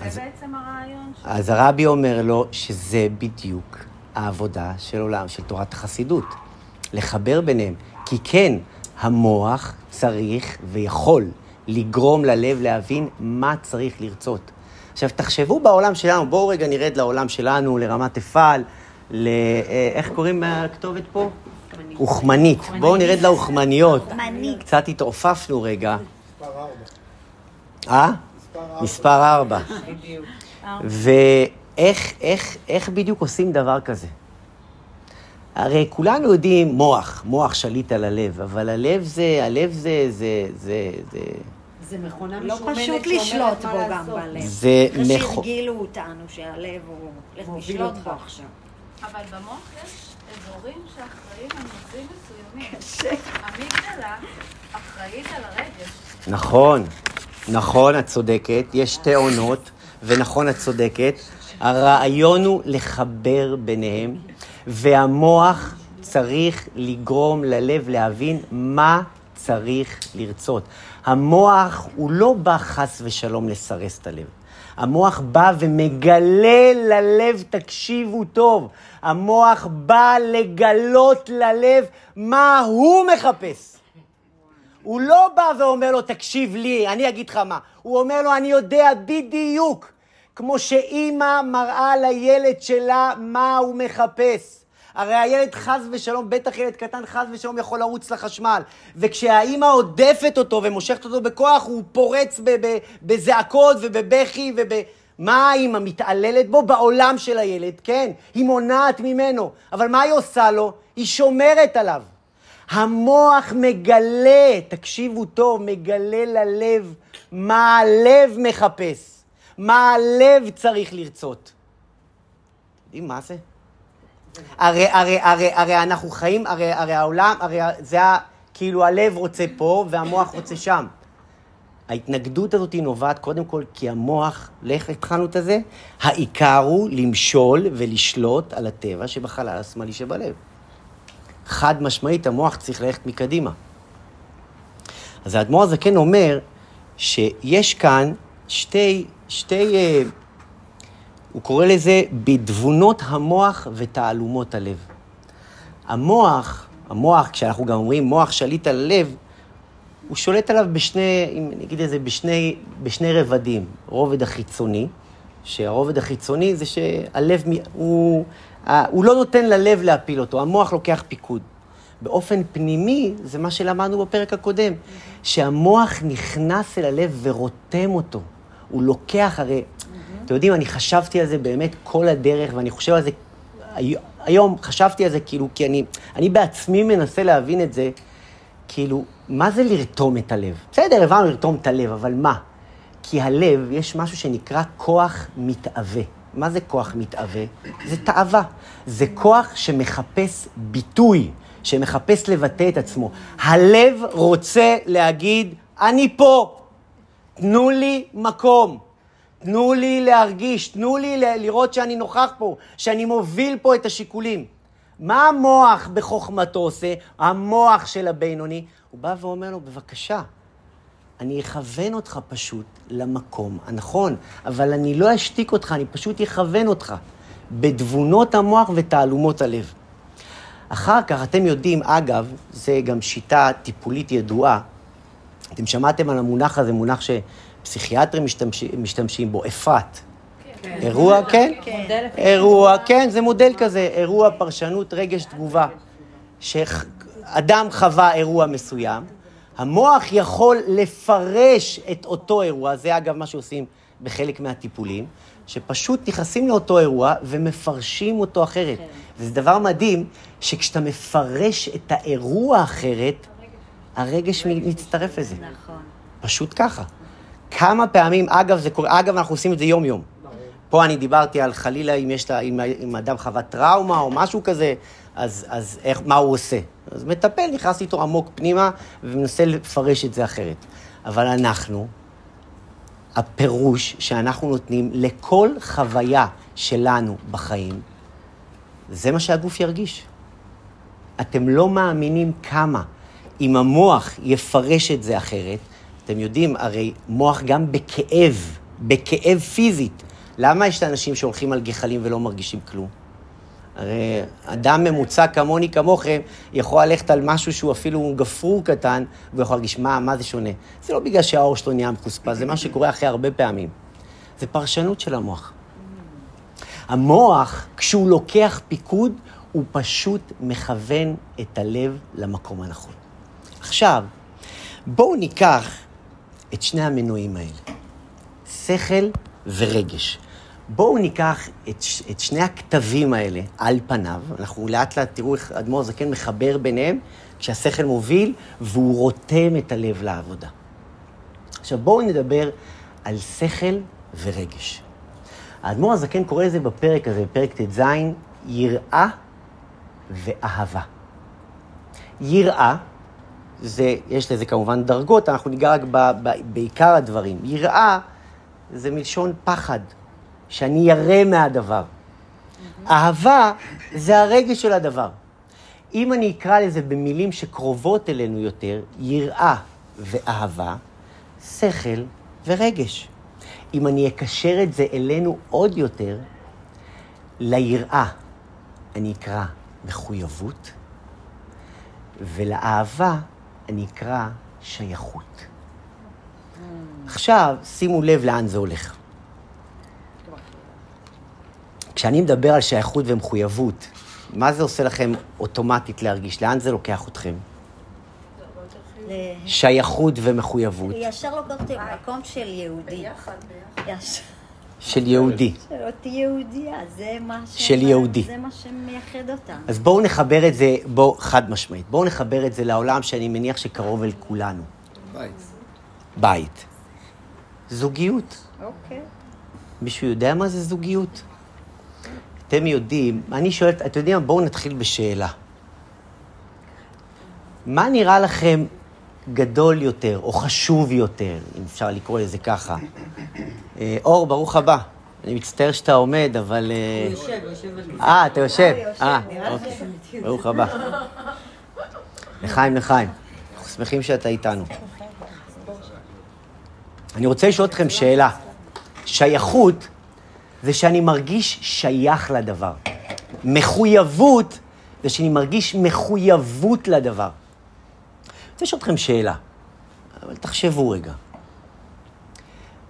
אז, זה בעצם הרעיון שלו. אז הרבי אומר לו שזה בדיוק העבודה של עולם, של תורת החסידות. לחבר ביניהם. כי כן, המוח צריך ויכול לגרום ללב להבין מה צריך לרצות. עכשיו, תחשבו בעולם שלנו, בואו רגע נרד לעולם שלנו, לרמת אפעל, ל... אה, איך קוראים לכתובת פה? אוכמנית. בואו נרד לאוכמניות. קצת התעופפנו רגע. אה? מספר ארבע. ואיך איך, איך בדיוק עושים דבר כזה? הרי כולנו יודעים מוח, מוח שליט על הלב, אבל הלב זה, הלב זה, זה, זה, זה, זה מכונה לא משומנת פשוט לשלוט בו גם. בלב. זה אחרי נכון. שהרגילו אותנו שהלב הוא... לשלוט בו. עכשיו. אבל במוח יש אזורים שאחראים על נושאים מסוימים. המגדלה אחראית על הרגש. נכון, נכון, את צודקת, יש שתי עונות, ונכון, את צודקת. הרעיון הוא לחבר ביניהם, והמוח צריך לגרום ללב להבין מה צריך לרצות. המוח הוא לא בא חס ושלום לסרס את הלב. המוח בא ומגלה ללב, תקשיבו טוב, המוח בא לגלות ללב מה הוא מחפש. הוא לא בא ואומר לו, תקשיב לי, אני אגיד לך מה. הוא אומר לו, אני יודע בדיוק, כמו שאימא מראה לילד שלה מה הוא מחפש. הרי הילד חס ושלום, בטח ילד קטן חס ושלום יכול לרוץ לחשמל. וכשהאימא עודפת אותו ומושכת אותו בכוח, הוא פורץ בזעקות ובבכי וב... מה האימא מתעללת בו? בעולם של הילד, כן. היא מונעת ממנו. אבל מה היא עושה לו? היא שומרת עליו. המוח מגלה, תקשיבו טוב, מגלה ללב מה הלב מחפש, מה הלב צריך לרצות. יודעים מה זה? הרי, הרי, הרי, הרי אנחנו חיים, הרי, הרי העולם, הרי זה ה... כאילו הלב רוצה פה והמוח רוצה שם. ההתנגדות הזאת היא נובעת קודם כל כי המוח, לאיך התחלנו את זה? העיקר הוא למשול ולשלוט על הטבע שבחלל השמאלי שבלב. חד משמעית, המוח צריך ללכת מקדימה. אז האדמו"ר הזקן אומר שיש כאן שתי, שתי, אה, הוא קורא לזה בתבונות המוח ותעלומות הלב. המוח, המוח, כשאנחנו גם אומרים מוח שליט על הלב, הוא שולט עליו בשני, אם נגיד את זה, בשני, בשני רבדים. רובד החיצוני, שהרובד החיצוני זה שהלב, הוא, הוא לא נותן ללב להפיל אותו, המוח לוקח פיקוד. באופן פנימי, זה מה שלמדנו בפרק הקודם, שהמוח נכנס אל הלב ורותם אותו. הוא לוקח, הרי, אתם יודעים, אני חשבתי על זה באמת כל הדרך, ואני חושב על זה, הי- היום חשבתי על זה כאילו, כי אני, אני בעצמי מנסה להבין את זה, כאילו, מה זה לרתום את הלב? בסדר, הבנו לרתום את הלב, אבל מה? כי הלב, יש משהו שנקרא כוח מתאווה. מה זה כוח מתאווה? זה תאווה. זה כוח שמחפש ביטוי, שמחפש לבטא את עצמו. הלב רוצה להגיד, אני פה, תנו לי מקום. תנו לי להרגיש, תנו לי לראות שאני נוכח פה, שאני מוביל פה את השיקולים. מה המוח בחוכמתו עושה? המוח של הבינוני, הוא בא ואומר לו, בבקשה, אני אכוון אותך פשוט למקום הנכון, אבל אני לא אשתיק אותך, אני פשוט אכוון אותך בתבונות המוח ותעלומות הלב. אחר כך, אתם יודעים, אגב, זה גם שיטה טיפולית ידועה. אתם שמעתם על המונח הזה, מונח שפסיכיאטרים משתמשים, משתמשים בו, אפרת. אירוע, כן? אירוע, כן, זה מודל כזה, אירוע, פרשנות, רגש, תגובה. שאדם חווה אירוע מסוים, המוח יכול לפרש את אותו אירוע, זה אגב מה שעושים בחלק מהטיפולים, שפשוט נכנסים לאותו אירוע ומפרשים אותו אחרת. וזה דבר מדהים, שכשאתה מפרש את האירוע אחרת, הרגש מצטרף לזה. נכון. פשוט ככה. כמה פעמים, אגב, זה קורה, אגב, אנחנו עושים את זה יום-יום. פה אני דיברתי על חלילה אם יש, אם, אם אדם חווה טראומה או משהו כזה, אז, אז איך, מה הוא עושה? אז מטפל נכנס איתו עמוק פנימה ומנסה לפרש את זה אחרת. אבל אנחנו, הפירוש שאנחנו נותנים לכל חוויה שלנו בחיים, זה מה שהגוף ירגיש. אתם לא מאמינים כמה. אם המוח יפרש את זה אחרת, אתם יודעים, הרי מוח גם בכאב, בכאב פיזית. למה יש את האנשים שהולכים על גחלים ולא מרגישים כלום? הרי אדם ממוצע כמוני, כמוכם, יכול ללכת על משהו שהוא אפילו גפרור קטן, והוא יכול להרגיש, מה, מה זה שונה? זה לא בגלל שהאור שלו נהיה מחוספס, זה מה שקורה אחרי הרבה פעמים. זה פרשנות של המוח. המוח, כשהוא לוקח פיקוד, הוא פשוט מכוון את הלב למקום הנכון. עכשיו, בואו ניקח את שני המנועים האלה, שכל ורגש. בואו ניקח את, את שני הכתבים האלה על פניו, אנחנו לאט לאט תראו איך אדמו"ר זקן מחבר ביניהם, כשהשכל מוביל והוא רותם את הלב לעבודה. עכשיו בואו נדבר על שכל ורגש. האדמו"ר הזקן קורא לזה בפרק הזה, בפרק ט"ז, יראה ואהבה. יראה, זה, יש לזה כמובן דרגות, אנחנו ניגע רק ב, ב, בעיקר הדברים. יראה זה מלשון פחד, שאני ירא מהדבר. אהבה זה הרגש של הדבר. אם אני אקרא לזה במילים שקרובות אלינו יותר, יראה ואהבה, שכל ורגש. אם אני אקשר את זה אלינו עוד יותר, ליראה אני אקרא מחויבות, ולאהבה אני אקרא שייכות. עכשיו, שימו לב לאן זה הולך. כשאני מדבר על שייכות ומחויבות, מה זה עושה לכם אוטומטית להרגיש? לאן זה לוקח אתכם? שייכות ומחויבות ישר לוקח אותי למקום של יהודי. ישר. של יהודי. של אותי יהודייה, זה מה ש... של יהודי. זה מה שמייחד אותם. אז בואו נחבר את זה, בואו, חד משמעית, בואו נחבר את זה לעולם שאני מניח שקרוב אל כולנו. בית. בית. זוגיות. אוקיי. מישהו יודע מה זה זוגיות? אתם יודעים, אני שואל, אתם יודעים מה? בואו נתחיל בשאלה. מה נראה לכם גדול יותר, או חשוב יותר, אם אפשר לקרוא לזה ככה? אה, אור, ברוך הבא. אני מצטער שאתה עומד, אבל... אה, הוא יושב, הוא יושב על. אה, אתה יושב. אה, אוקיי. ברוך הבא. לחיים, לחיים. אנחנו שמחים שאתה איתנו. אני רוצה לשאול אתכם שאלה. שייכות זה שאני מרגיש שייך לדבר. מחויבות זה שאני מרגיש מחויבות לדבר. רוצה לשאול אתכם שאלה, אבל תחשבו רגע.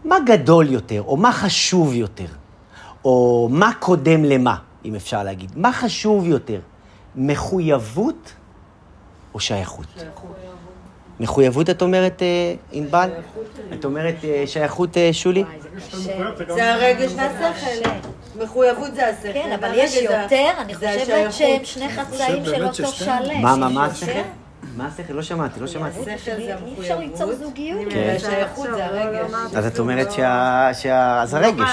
מה גדול יותר, או מה חשוב יותר, או מה קודם למה, אם אפשר להגיד? מה חשוב יותר, מחויבות או שייכות? מחויבות את אומרת, אה, ענבל? את אומרת אה, שייכות, אה, שולי? זה הרגש והשכל. מחויבות זה השכל. כן, אבל יש יותר, אני חושבת. שהם שני חצאים של אותו. שלם. מה, מה, מה השכל? מה השכל? לא שמעתי, לא שמעתי. השכל זה אי אפשר ליצור המחויבות. זוגיות. כן. והשייכות זה הרגש. אז את אומרת שה... אז הרגש.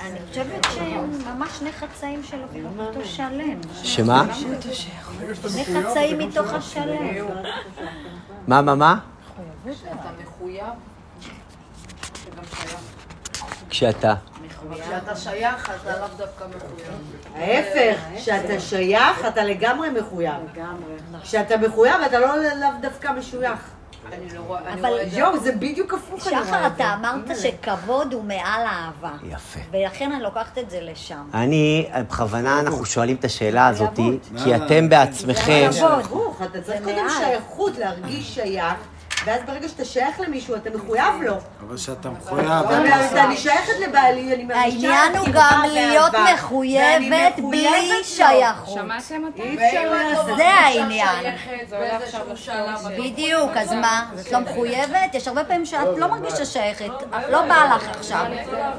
אני חושבת שהם ממש שני חצאים של אותו שלם. שמה? שני חצאים מתוך השלם. מה, מה, מה? כשאתה. כשאתה שייך, אתה לאו דווקא מחויב. ההפך, כשאתה שייך, אתה לגמרי מחויב. כשאתה מחויב, אתה לא לאו דווקא משוייך. אני לא רואה, אני אבל רואה את זה. יואו, זה בדיוק הפוך. שחר. אתה אמרת שכבוד הוא מעל אהבה. יפה. ולכן אני לוקחת את זה לשם. אני, בכוונה אנחנו שואלים את השאלה הזאת, כי אתם בעצמכם... זה כבוד. אתה צריך קודם. שייכות, להרגיש שייך, ואז ברגע שאתה שייך למישהו, אתה מחויב לו. אבל כשאתה מחויב, אני שייכת לבעלי, אני מרגישה העניין הוא קרבה גם להיות מחויבת בלי. שייכות. שמעתם אותי? אי אפשר ואם את לעשות. לא זה העניין. את לא בדיוק, אז מה? את לא מחויבת? יש הרבה פעמים שאת לא מרגישה שייכת, לא בא לך עכשיו.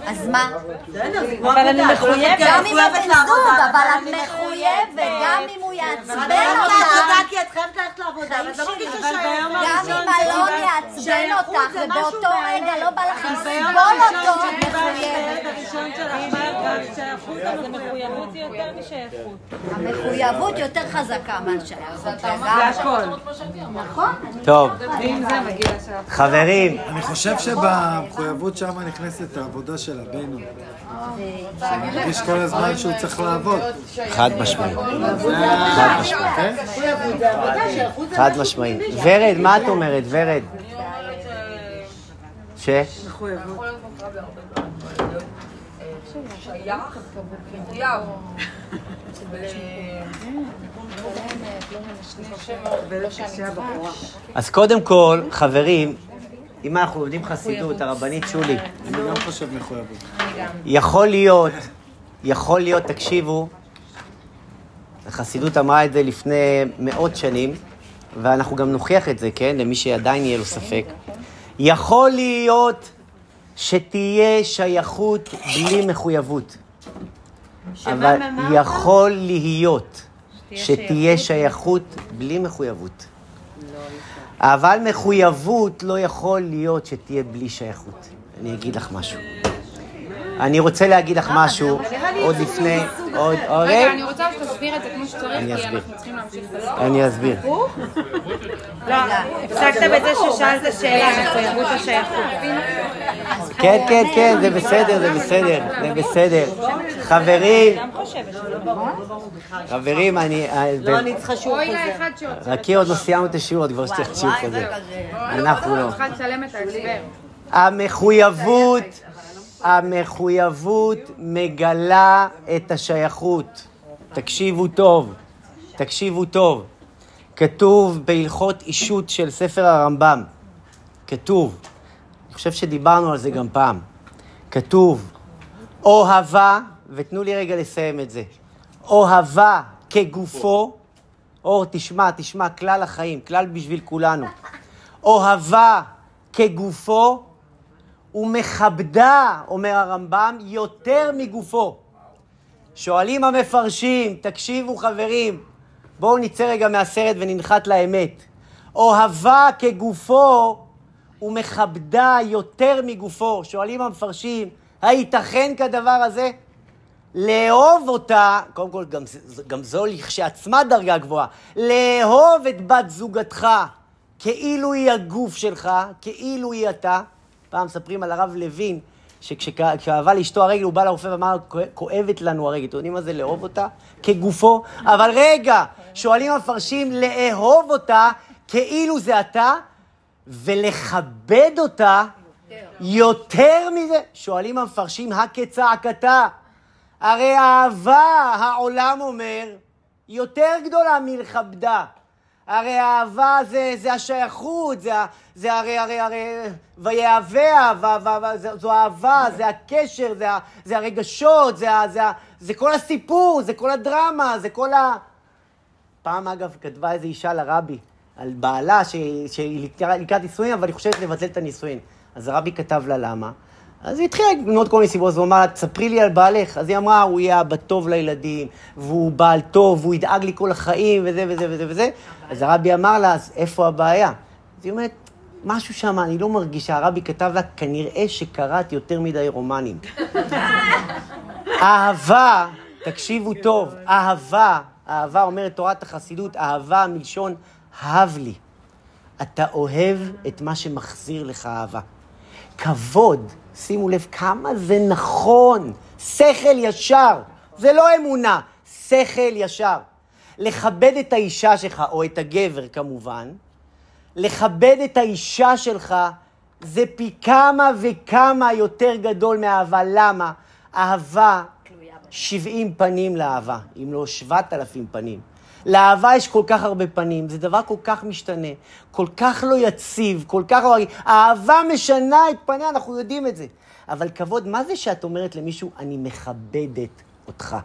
אז מה? אבל אני את לא מחויבת. גם אני עם הבן מחויבת זוג, אבל את אני מחויבת, גם אם הוא את יעצבן לעבודה אותך. את חייבת ללכת לעבודה, ואת לא שלי, מרגישה אבל שייך. גם אם אלון יעצבן אותך, ובאותו רגע. לא בא לך אבל לסבול אותו, את מחויבת. לסרט הראשון שלך, מה הרגשת? שייכות או זה מחויבות היא יותר משייכות. המחויבות יותר חזקה מהשייכות. זה. הכל. נכון? טוב, מגיע לשייכות. חברים, אני חושב שבמחויבות שם נכנסת העבודה של הבן. מרגיש כל הזמן שהוא צריך לעבוד. חד משמעית. זה ה... חד משמעית. פנימי. ורד, מה את אומרת? ורד. אומרת ש... להיות, אה, שייך, מחויב. אז קודם כל, חברים, אם אנחנו יודעים חסידות, הרבנית שולי, אני גם חושב מחויבות. יכול להיות, יכול להיות, תקשיבו, החסידות אמרה את זה לפני מאות שנים, ואנחנו גם נוכיח את זה, כן? למי שעדיין יהיה לו ספק. יכול להיות שתהיה שייכות בלי מחויבות. אבל יכול להיות שתהיה שייכות בלי מחויבות. אבל מחויבות לא יכול להיות שתהיה בלי שייכות. אני אגיד לך משהו. אני רוצה להגיד לך משהו עוד לפני, עוד, רגע, רגע, אני רוצה שתסביר את זה כמו שצריך, אני כי אסביר. אנחנו צריכים להמשיך בזה. אני אסביר. הפסקת בזה ששאלת שאלה, מחויבות השייכות. כן, כן, כן, זה בסדר, זה בסדר, זה בסדר. חברים, חברים, אני... לא, אני צריכה שיעור חוזר. שעוצר. חכי, עוד לא סיימנו את השיעור, עוד כבר לך שיעור כזה. אנחנו לא. את. המחויבות, המחויבות מגלה את השייכות. תקשיבו טוב, תקשיבו טוב. כתוב בהלכות אישות של ספר הרמב"ם, כתוב, אני חושב שדיברנו על זה גם פעם, כתוב, אוהבה, ותנו לי רגע לסיים את זה, אוהבה כגופו, אור, תשמע, תשמע, כלל החיים, כלל בשביל כולנו. אוהבה כגופו ומכבדה, אומר הרמב"ם, יותר מגופו. שואלים המפרשים, תקשיבו חברים, בואו נצא רגע מהסרט וננחת לאמת. אוהבה כגופו ומכבדה יותר מגופו. שואלים המפרשים, הייתכן כדבר הזה? לאהוב אותה, קודם כל, גם, גם זו לכשעצמה דרגה גבוהה, לאהוב את בת זוגתך כאילו היא הגוף שלך, כאילו היא אתה. פעם מספרים על הרב לוין, שכשכאבה לאשתו הרגל, הוא בא לרופא ואמר, כואבת לנו הרגל. אתם יודעים מה זה לאהוב אותה? כגופו. אבל רגע, שואלים המפרשים, לאהוב אותה כאילו זה אתה, ולכבד אותה יותר מזה. שואלים המפרשים, הכצעקתה. הרי האהבה, העולם אומר, יותר גדולה מלכבדה. הרי האהבה זה, זה השייכות, זה, זה הרי, הרי, הרי, ויהביה, ו- ו- ו- זו- אהבה, זה הקשר, זה, זה הרגשות, זה, זה, זה כל הסיפור, זה כל הדרמה, זה כל ה... פעם, אגב, כתבה איזו אישה לרבי על בעלה שהיא לקראת נישואין, אבל היא חושבת לבטל את הנישואין. אז הרבי כתב לה למה. אז היא התחילה למנות כל מיני סיבות, אז הוא אמר לה, תספרי לי על בעלך. אז היא אמרה, הוא יהיה אבא טוב לילדים, והוא בעל טוב, והוא ידאג לי כל החיים, וזה וזה וזה וזה. אז הרבי אמר לה, אז איפה הבעיה? אז היא אומרת, משהו שם, אני לא מרגישה. הרבי כתב לה, כנראה שקראת יותר מדי רומנים. אהבה, תקשיבו טוב, אהבה, אהבה אומרת תורת החסידות, אהבה מלשון הב לי. אתה אוהב את מה שמחזיר לך אהבה. כבוד, שימו לב כמה זה נכון, שכל ישר, זה לא אמונה, שכל ישר. לכבד את האישה שלך, או את הגבר כמובן, לכבד את האישה שלך זה פי כמה וכמה יותר גדול מאהבה. למה? אהבה, 70 פנים לאהבה, אם לא 7,000 פנים. לאהבה יש כל כך הרבה פנים, זה דבר כל כך משתנה, כל כך לא יציב, כל כך לא... האהבה משנה את פניה, אנחנו יודעים את זה. אבל כבוד, מה זה שאת אומרת למישהו, אני מכבדת אותך?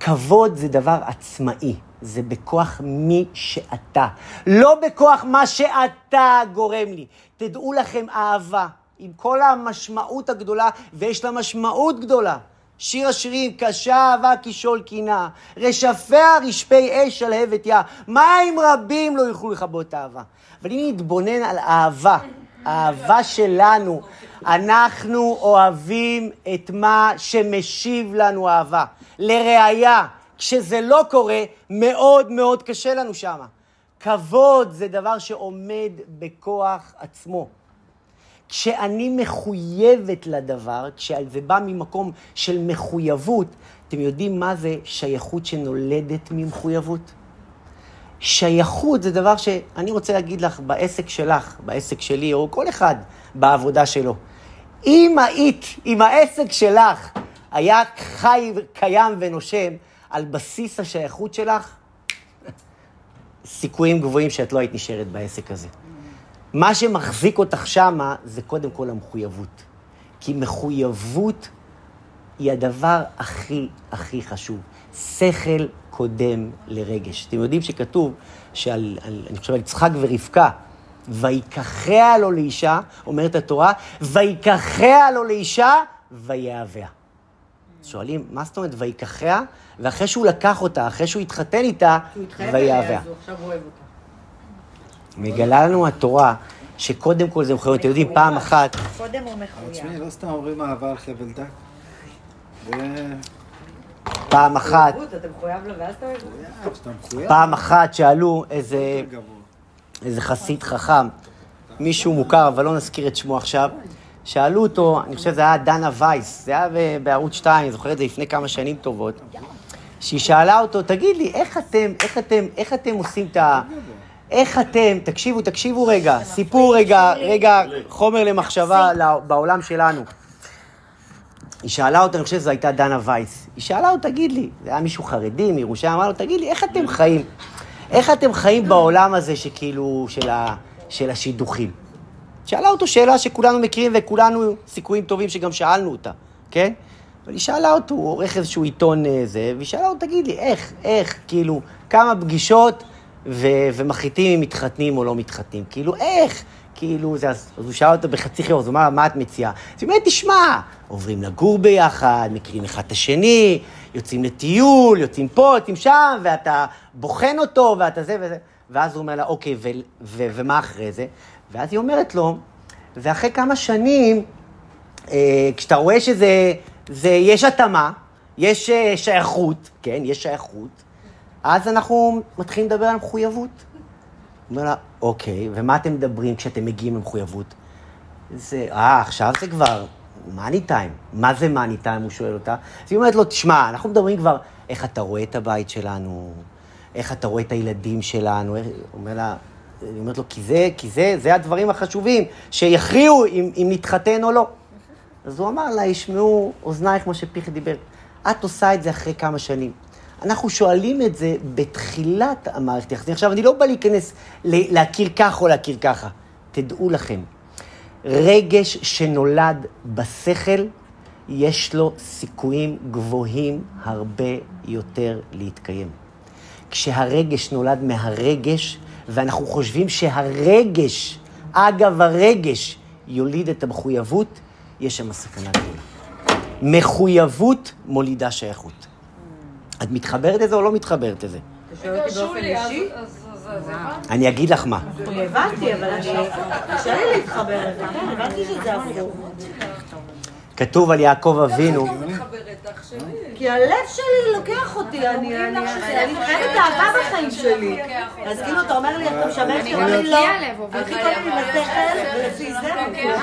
כבוד זה דבר עצמאי, זה בכוח מי שאתה, לא בכוח מה שאתה גורם לי. תדעו לכם, אהבה, עם כל המשמעות הגדולה, ויש לה משמעות גדולה. שיר השירים, קשה אהבה כשאול קינה, רשפיה רשפי אש שלהבת יה, מים רבים לא יוכלו לכבות אהבה. אבל אם נתבונן על אהבה האהבה שלנו. אנחנו אוהבים את מה שמשיב לנו אהבה. לראיה, כשזה לא קורה, מאוד מאוד קשה לנו שם. כבוד זה דבר שעומד בכוח עצמו. כשאני מחויבת לדבר, כשזה בא ממקום של מחויבות, אתם יודעים מה זה שייכות שנולדת ממחויבות? שייכות זה דבר שאני רוצה להגיד לך, בעסק שלך, בעסק שלי, או כל אחד בעבודה שלו. אם היית, אם העסק שלך היה חי, קיים ונושם על בסיס השייכות שלך, סיכויים גבוהים שאת לא היית נשארת בעסק הזה. מה שמחזיק אותך שמה זה קודם כל המחויבות. כי מחויבות היא הדבר הכי הכי חשוב. שכל קודם לרגש. אתם יודעים שכתוב שעל, על, אני חושב על יצחק ורבקה, ויקחיה לו לאישה, אומרת התורה, ויקחיה לו לאישה, ויאהביה. שואלים, מה זאת אומרת ויקחיה? ואחרי שהוא לקח אותה, אחרי שהוא התחתן איתה, הוא התחייב ויאהביה. אליה, אז הוא עכשיו אוהב אותה. מגלה לנו התורה שקודם כל זה מחויבות. אתם יודעים, פעם אחת, קודם הוא מחויב. תשמעי, לא סתם אומרים אהבה על חבל דק. פעם אחת, מחויב. מחויב, מחויב. פעם אחת שאלו איזה. איזה חסיד חכם, מישהו מוכר, אבל לא נזכיר את שמו עכשיו, שאלו אותו, אני חושב שזה היה דנה וייס, זה היה בערוץ 2, אני זוכר את זה לפני כמה שנים טובות, שהיא שאלה אותו, תגיד לי, איך אתם, איך אתם, איך אתם עושים את ה... איך אתם, תקשיבו, תקשיבו רגע, סיפור רגע, רגע, חומר למחשבה בעולם שלנו. היא שאלה אותו, אני חושב שזו הייתה דנה וייס, היא שאלה אותו, תגיד לי, זה היה מישהו חרדי מירושלים, אמר לו, תגיד לי, איך אתם חיים? איך אתם חיים בעולם הזה שכאילו, של, ה, של השידוכים? שאלה אותו שאלה שכולנו מכירים וכולנו סיכויים טובים שגם שאלנו אותה, כן? אבל היא שאלה אותו, הוא עורך איזשהו עיתון אה, זה, והיא שאלה אותו, תגיד לי, איך, איך, כאילו, כמה פגישות ו- ומחליטים אם מתחתנים או לא מתחתנים? כאילו, איך? כאילו, זה, אז, אז הוא שאל אותו בחצי חיוך, אז הוא אמר, מה את מציעה? אז היא אומרת, תשמע, עוברים לגור ביחד, מכירים אחד את השני, יוצאים לטיול, יוצאים פה, יוצאים שם, ואתה בוחן אותו, ואתה זה וזה. ואז הוא אומר לה, אוקיי, ו- ו- ומה אחרי זה? ואז היא אומרת לו, ואחרי כמה שנים, אה, כשאתה רואה שזה, זה, יש התאמה, יש אה, שייכות, כן, יש שייכות, אז אנחנו מתחילים לדבר על מחויבות. אומר לה, אוקיי, ומה אתם מדברים כשאתם מגיעים למחויבות? זה, אה, עכשיו זה כבר מאני טיים. מה זה מאני טיים? הוא שואל אותה. אז היא אומרת לו, תשמע, אנחנו מדברים כבר איך אתה רואה את הבית שלנו, איך אתה רואה את הילדים שלנו. איך- אומר לה, היא אומרת לו, כי זה, כי זה, זה הדברים החשובים, שיכריעו אם, אם נתחתן או לא. אז הוא אמר לה, ישמעו אוזנייך כמו שפיך דיבר. את עושה את זה אחרי כמה שנים. אנחנו שואלים את זה בתחילת המערכת היחסים. עכשיו, אני לא בא להיכנס להכיר ככה או להכיר ככה. תדעו לכם, רגש שנולד בשכל, יש לו סיכויים גבוהים הרבה יותר להתקיים. כשהרגש נולד מהרגש, ואנחנו חושבים שהרגש, אגב הרגש, יוליד את המחויבות, יש שם סכנה גדולה. מחויבות מולידה שייכות. את מתחברת לזה או לא מתחברת לזה? אתה שואל אותי באופן אישי? אני אגיד לך מה. הבנתי, אבל אני... קשה לי להתחבר לזה, כן, הבנתי שזה הפוך. כתוב על יעקב אבינו, כי הלב שלי לוקח אותי, אני חייבת אהבה בחיים שלי. אז כאילו, אתה אומר לי, אתה משבש אותי, אומר לי, לא. הכי טוב לי לשכל, ולפי זה.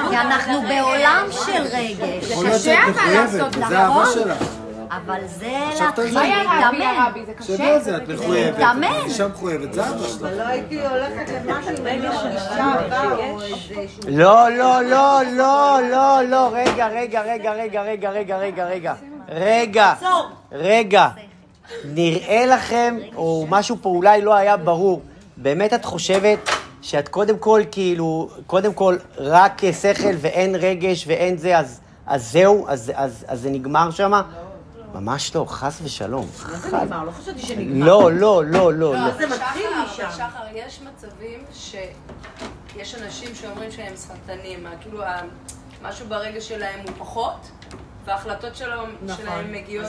כי אנחנו בעולם של רגש. שאת מחויבת, וזה האהבה נכון. אבל זה להתחיל זה? להתאמן. על זה, את מחויבת, להתאמן. את אישה מחויבת, זה אבא שלך. אבל לא הייתי הולכת למשהו אם לא או איזשהו... לא, לא, לא, לא, לא, לא, רגע, רגע, רגע, רגע, רגע, רגע, רגע, רגע, רגע. רגע. נראה לכם, או משהו פה אולי לא היה ברור, באמת את חושבת שאת קודם כל, כאילו, קודם כל, רק שכל ואין רגש ואין זה, אז, אז זהו, אז, אז, אז זה נגמר שמה? ממש לא, חס ושלום. מה זה נגמר? לא חשבתי שנגמר. לא, לא, לא, לא, לא. זה מתחיל משם. שחר, יש מצבים שיש אנשים שאומרים שהם שכלתנים, כאילו משהו ברגש שלהם הוא פחות, וההחלטות שלהם, נכון. שלהם מגיעות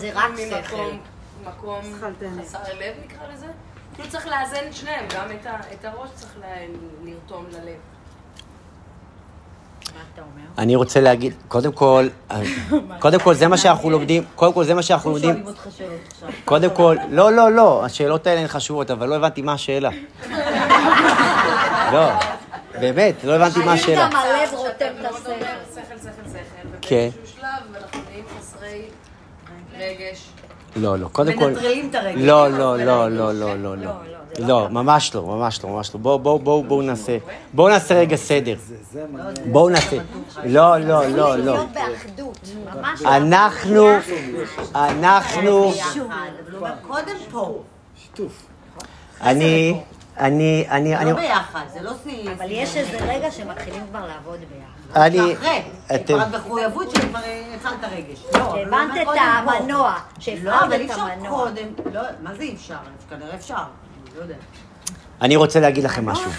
ממקום. חסר לב נקרא לזה. כאילו צריך לאזן את שניהם, גם את, הראש צריך לרתום ללב. אתה אומר? אני רוצה להגיד, קודם כל, קודם כל זה מה שאנחנו לומדים, קודם כל זה מה שאנחנו לומדים, שאלות עכשיו. קודם כל, לא, לא, לא, השאלות האלה הן חשובות, אבל לא הבנתי מה השאלה. לא, באמת, לא הבנתי מה האם השאלה. גם הלב רותם את השכל? שכל, שכל, שכל, כן. ובאיזשהו שלב אנחנו נהיים חסרי רגש. לא, לא, קודם כל... מנטרלים את הרגש. לא, לא, לא, לא, לא, לא, לא. לא, ממש לא, ממש לא, ממש לא. בואו, בואו, בואו, בואו נעשה, בואו נעשה רגע סדר. בואו נעשה. לא, לא, לא, לא. ממש. אנחנו, אנחנו, קודם פה. שיתוף. אני, אני, אני, אני, לא ביחד, זה לא סי... אבל יש איזה רגע שמתחילים כבר לעבוד ביחד. אני, אחרי. אתם, כבר מחויבות שכבר התחלת רגש. לא, אבל הוא שהבנת אומר, את קודם פה. המנוע, לא, אבל אי את אפשר המנוע. קודם. לא, מה זה אי אפשר? כנראה אפשר. לא. אני רוצה להגיד לכם משהו.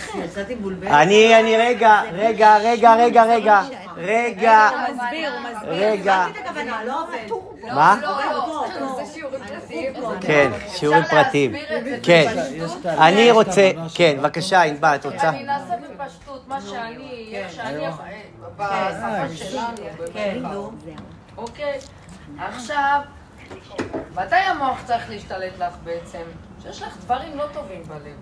מבולבלת. אני, אני, רגע, רגע, רגע, רגע, רגע, רגע, הוא מסביר, הוא מסביר. רגע, לא. מה? לא, לא. כן, שיעורים פרטיים. כן? אני רוצה, כן, בבקשה, ענבל, את רוצה? אני אנסה בפשטות, מה שאני, איך שאני, בשפה שלנו, כן, במרכאות. נו. אוקיי? עכשיו, מתי המוח צריך להשתלט לך בעצם? שיש לך דברים לא טובים בלב.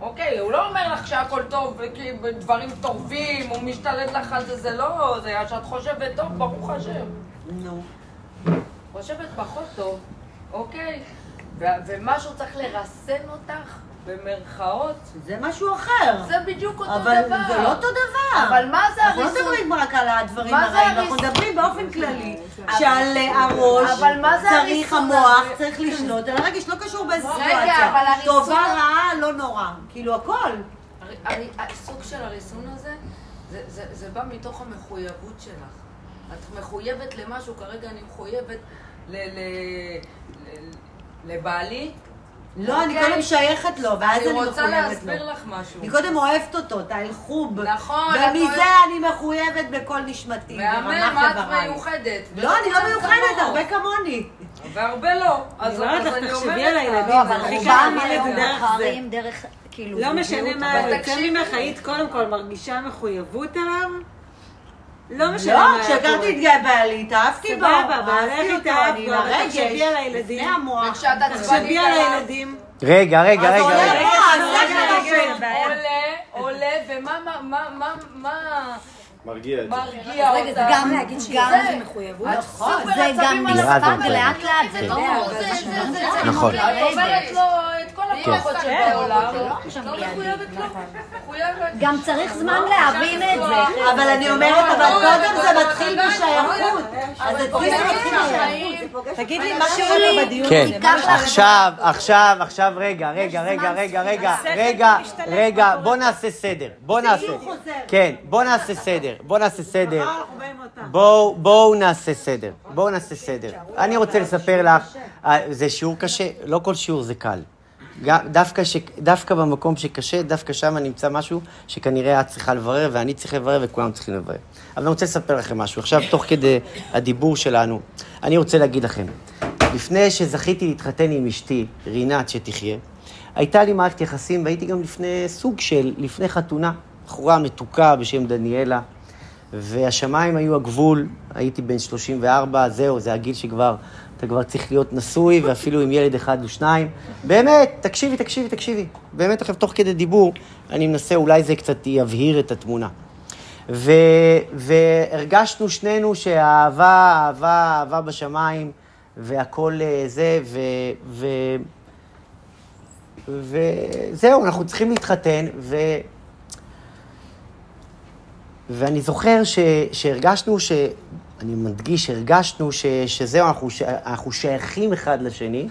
אוקיי, הוא לא אומר לך שהכל טוב, וכי דברים טובים, הוא משתלט לך על זה, זה לא, זה שאת חושבת טוב, ברוך השם. נו. חושבת פחות טוב, אוקיי? ומשהו צריך לרסן אותך, במרכאות, זה משהו אחר. זה בדיוק אותו אבל דבר. זה לא אותו דבר. אבל מה זה אנחנו לא הריסון? מדברים רק על הדברים הרעים, אנחנו הריסון? מדברים באופן כללי שעל אה, הראש אבל צריך הריסון המוח? צריך לשלוט על הרגש, לא קשור באיזה סיטואציה. אבל הריסון- טובה, רעה, לא נורא. כאילו הכל. הסוג של הריסון הזה, זה, זה, זה בא מתוך המחויבות שלך. את מחויבת למשהו, כרגע אני מחויבת ל, ל, ל, לבעלי. לא, אני אוקיי? קודם שייכת לו, ואז אני אני מחויבת לו. רוצה להסביר לך משהו. אני קודם אוהבת אותו, את האלחוב. נכון, ומזה אני מחויבת בכל נשמתי. מהמם, ברמ"ח את. מיוחדת. לא, אני לא מיוחדת. הרבה כמוני. והרבה לא. אז אני אומרת לך, אני תחשבי על. הילדים, לא, אבל הכי רובם קל להגיד את היום זה דרך זה. דרך, כאילו, לא משנה מה תקשיבי. ממך, היית קודם כל מרגישה מחויבות אליו? לא משנה לא, מה היה כשהכרתי קורה. את גיא בעלי, התאהבתי בו. סבבה, אבל אהבתי איך אותו, התאהבת אני בו? אבל תחשבי על הילדים. לפני המוח. וכשאת תחשבי על הילדים. רגע, רגע, אז רגע, עולה רגע. פה. עולה, עולה, ומה, מה, מה, מה, מה מרגיע את זה. מרגיע אותה? רגע, זה גם, גם, נכון, זה גם מילה נספג זאת, לאט לאט, זה כן. לא... זה- זה- זה- זה- נכון. את עוברת לו את כל הכוחות שבעולם. זה לא לא עכשיו מיידי. מחויבת לו. גם צריך זמן להבין את זה. אבל אני אומרת, אבל קודם זה מתחיל בשייכות. אז אצלי זה מתחיל בשייכות. תגיד לי, מה קורה בדיון כן, הזה? קורה? עכשיו, עכשיו, עכשיו, רגע, רגע, רגע, רגע, רגע, רגע, רגע, בוא נעשה סדר, בוא נעשה, כן, בוא נעשה סדר, בוא נעשה סדר, אנחנו באים אותם. בואו, בואו נעשה סדר, בואו נעשה סדר. אני רוצה לספר לך, אה, זה שיעור קשה, לא כל שיעור זה קל. דווקא, ש, דווקא במקום שקשה, דווקא שם נמצא משהו שכנראה את צריכה לברר ואני צריך לברר וכולם צריכים לברר. אבל אני רוצה לספר לכם משהו. עכשיו, תוך כדי הדיבור שלנו, אני רוצה להגיד לכם, לפני שזכיתי להתחתן עם אשתי, רינת שתחיה, הייתה לי מערכת יחסים והייתי גם לפני סוג של, לפני חתונה, בחורה מתוקה בשם דניאלה. והשמיים היו הגבול, הייתי בן 34, זהו, זה הגיל שכבר, אתה כבר צריך להיות נשוי, ואפילו עם ילד אחד או שניים. באמת, תקשיבי, תקשיבי, תקשיבי. באמת, עכשיו, תוך כדי דיבור, אני מנסה, אולי זה קצת יבהיר את התמונה. ו, והרגשנו שנינו שהאהבה, אהבה, אהבה בשמיים, והכל אה, זה, ו... ו וזהו, אנחנו צריכים להתחתן, ו... ואני זוכר ש, שהרגשנו, ש, אני מדגיש, הרגשנו ש, שזהו, אנחנו, ש, אנחנו שייכים אחד לשני,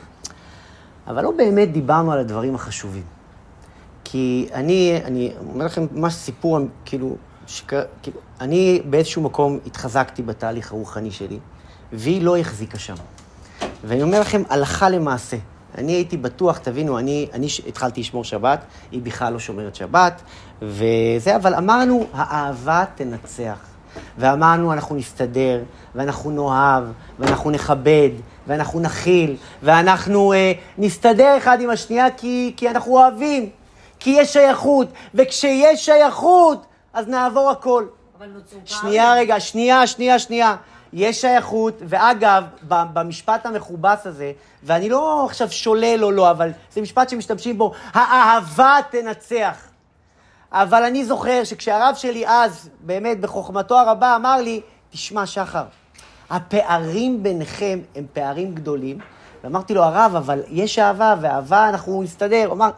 אבל לא באמת דיברנו על הדברים החשובים. כי אני, אני אומר לכם ממש סיפור, כאילו, שק, כאילו, אני באיזשהו מקום התחזקתי בתהליך הרוחני שלי, והיא לא החזיקה שם. ואני אומר לכם, הלכה למעשה. אני הייתי בטוח, תבינו, אני, אני התחלתי לשמור שבת, היא בכלל לא שומרת שבת, וזה, אבל אמרנו, האהבה תנצח. ואמרנו, אנחנו נסתדר, ואנחנו נאהב, ואנחנו נכבד, ואנחנו נכיל, ואנחנו אה, נסתדר אחד עם השנייה כי, כי אנחנו אוהבים, כי יש שייכות, וכשיש שייכות, אז נעבור הכל. אבל נוצרו שנייה רגע, שנייה, שנייה, שנייה. יש שייכות, ואגב, במשפט המכובס הזה, ואני לא עכשיו שולל או לא, אבל זה משפט שמשתמשים בו, האהבה תנצח. אבל אני זוכר שכשהרב שלי אז, באמת בחוכמתו הרבה, אמר לי, תשמע, שחר, הפערים ביניכם הם פערים גדולים. ואמרתי לו, הרב, אבל יש אהבה, ואהבה אנחנו נסתדר. הוא אמר,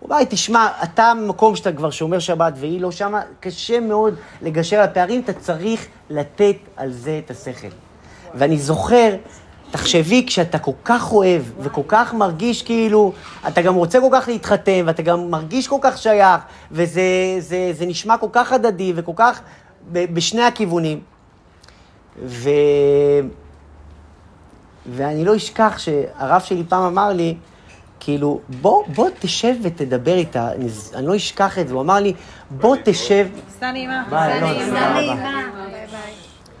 הוא אמר לי, תשמע, אתה במקום שאתה כבר שומר שבת והיא לא שמה, קשה מאוד לגשר על הפערים, אתה צריך לתת על זה את השכל. ואני זוכר, תחשבי, כשאתה כל כך אוהב וכל כך מרגיש כאילו, אתה גם רוצה כל כך להתחתן, ואתה גם מרגיש כל כך שייך, וזה זה, זה נשמע כל כך הדדי וכל כך ב- בשני הכיוונים. ו... ואני לא אשכח שהרב שלי פעם אמר לי, כאילו, בוא, בוא תשב ותדבר איתה, אני, אני לא אשכח את זה, הוא אמר לי, בוא תשב... סע נעימה. ביי, אלון, תודה רבה.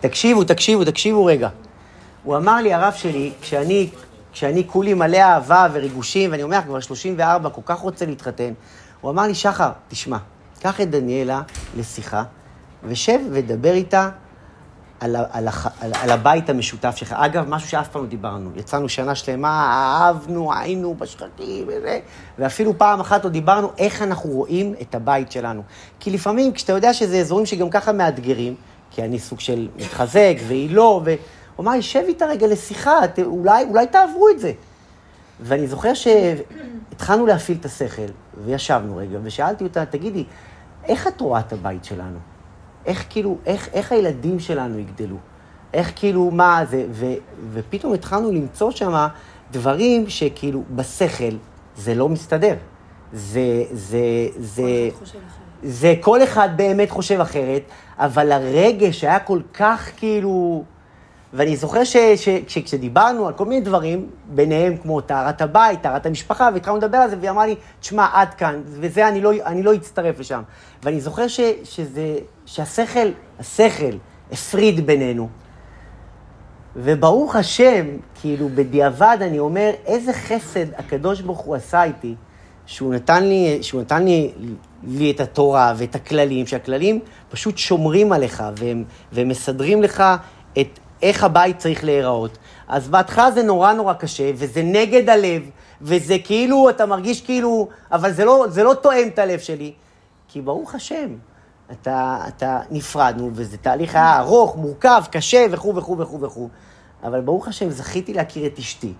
תקשיבו, תקשיבו, תקשיבו רגע. הוא אמר לי, הרב שלי, כשאני, כשאני כולי מלא אהבה וריגושים, ואני אומר, כבר 34, כל כך רוצה להתחתן, הוא אמר לי, שחר, תשמע, קח את דניאלה לשיחה, ושב ודבר איתה על, על, על, על הבית המשותף שלך. אגב, משהו שאף פעם לא דיברנו. יצאנו שנה שלמה, אהבנו, היינו בשחקים וזה, ואפילו פעם אחת לא דיברנו איך אנחנו רואים את הבית שלנו. כי לפעמים, כשאתה יודע שזה אזורים שגם ככה מאתגרים, כי אני סוג של מתחזק והיא לא, והוא אמר לי, שב איתה רגע לשיחה, ת, אולי, אולי תעברו את זה. ואני זוכר שהתחלנו להפעיל את השכל, וישבנו רגע, ושאלתי אותה, תגידי, איך את רואה את הבית שלנו? איך כאילו, איך, איך הילדים שלנו יגדלו? איך כאילו, מה זה? ו, ופתאום התחלנו למצוא שם דברים שכאילו בשכל זה לא מסתדר. זה, זה, זה... זה כל אחד באמת חושב אחרת, אבל הרגש היה כל כך כאילו... ואני זוכר שכשדיברנו על כל מיני דברים, ביניהם כמו טהרת הבית, טהרת המשפחה, והתחלנו לדבר על זה, והיא אמרה לי, תשמע, עד כאן, וזה, אני לא, אני לא אצטרף לשם. ואני זוכר ש, שזה, שהשכל, השכל, הפריד בינינו. וברוך השם, כאילו, בדיעבד אני אומר, איזה חסד הקדוש ברוך הוא עשה איתי, שהוא נתן לי, שהוא נתן לי, לי את התורה ואת הכללים, שהכללים פשוט שומרים עליך, והם, והם מסדרים לך את איך הבית צריך להיראות. אז בהתחלה זה נורא נורא קשה, וזה נגד הלב, וזה כאילו, אתה מרגיש כאילו, אבל זה לא, זה לא תואם את הלב שלי. כי ברוך השם, אתה, אתה נפרדנו, וזה תהליך היה ארוך, מורכב, קשה וכו' וכו' וכו' וכו'. אבל ברוך השם, זכיתי להכיר את אשתי.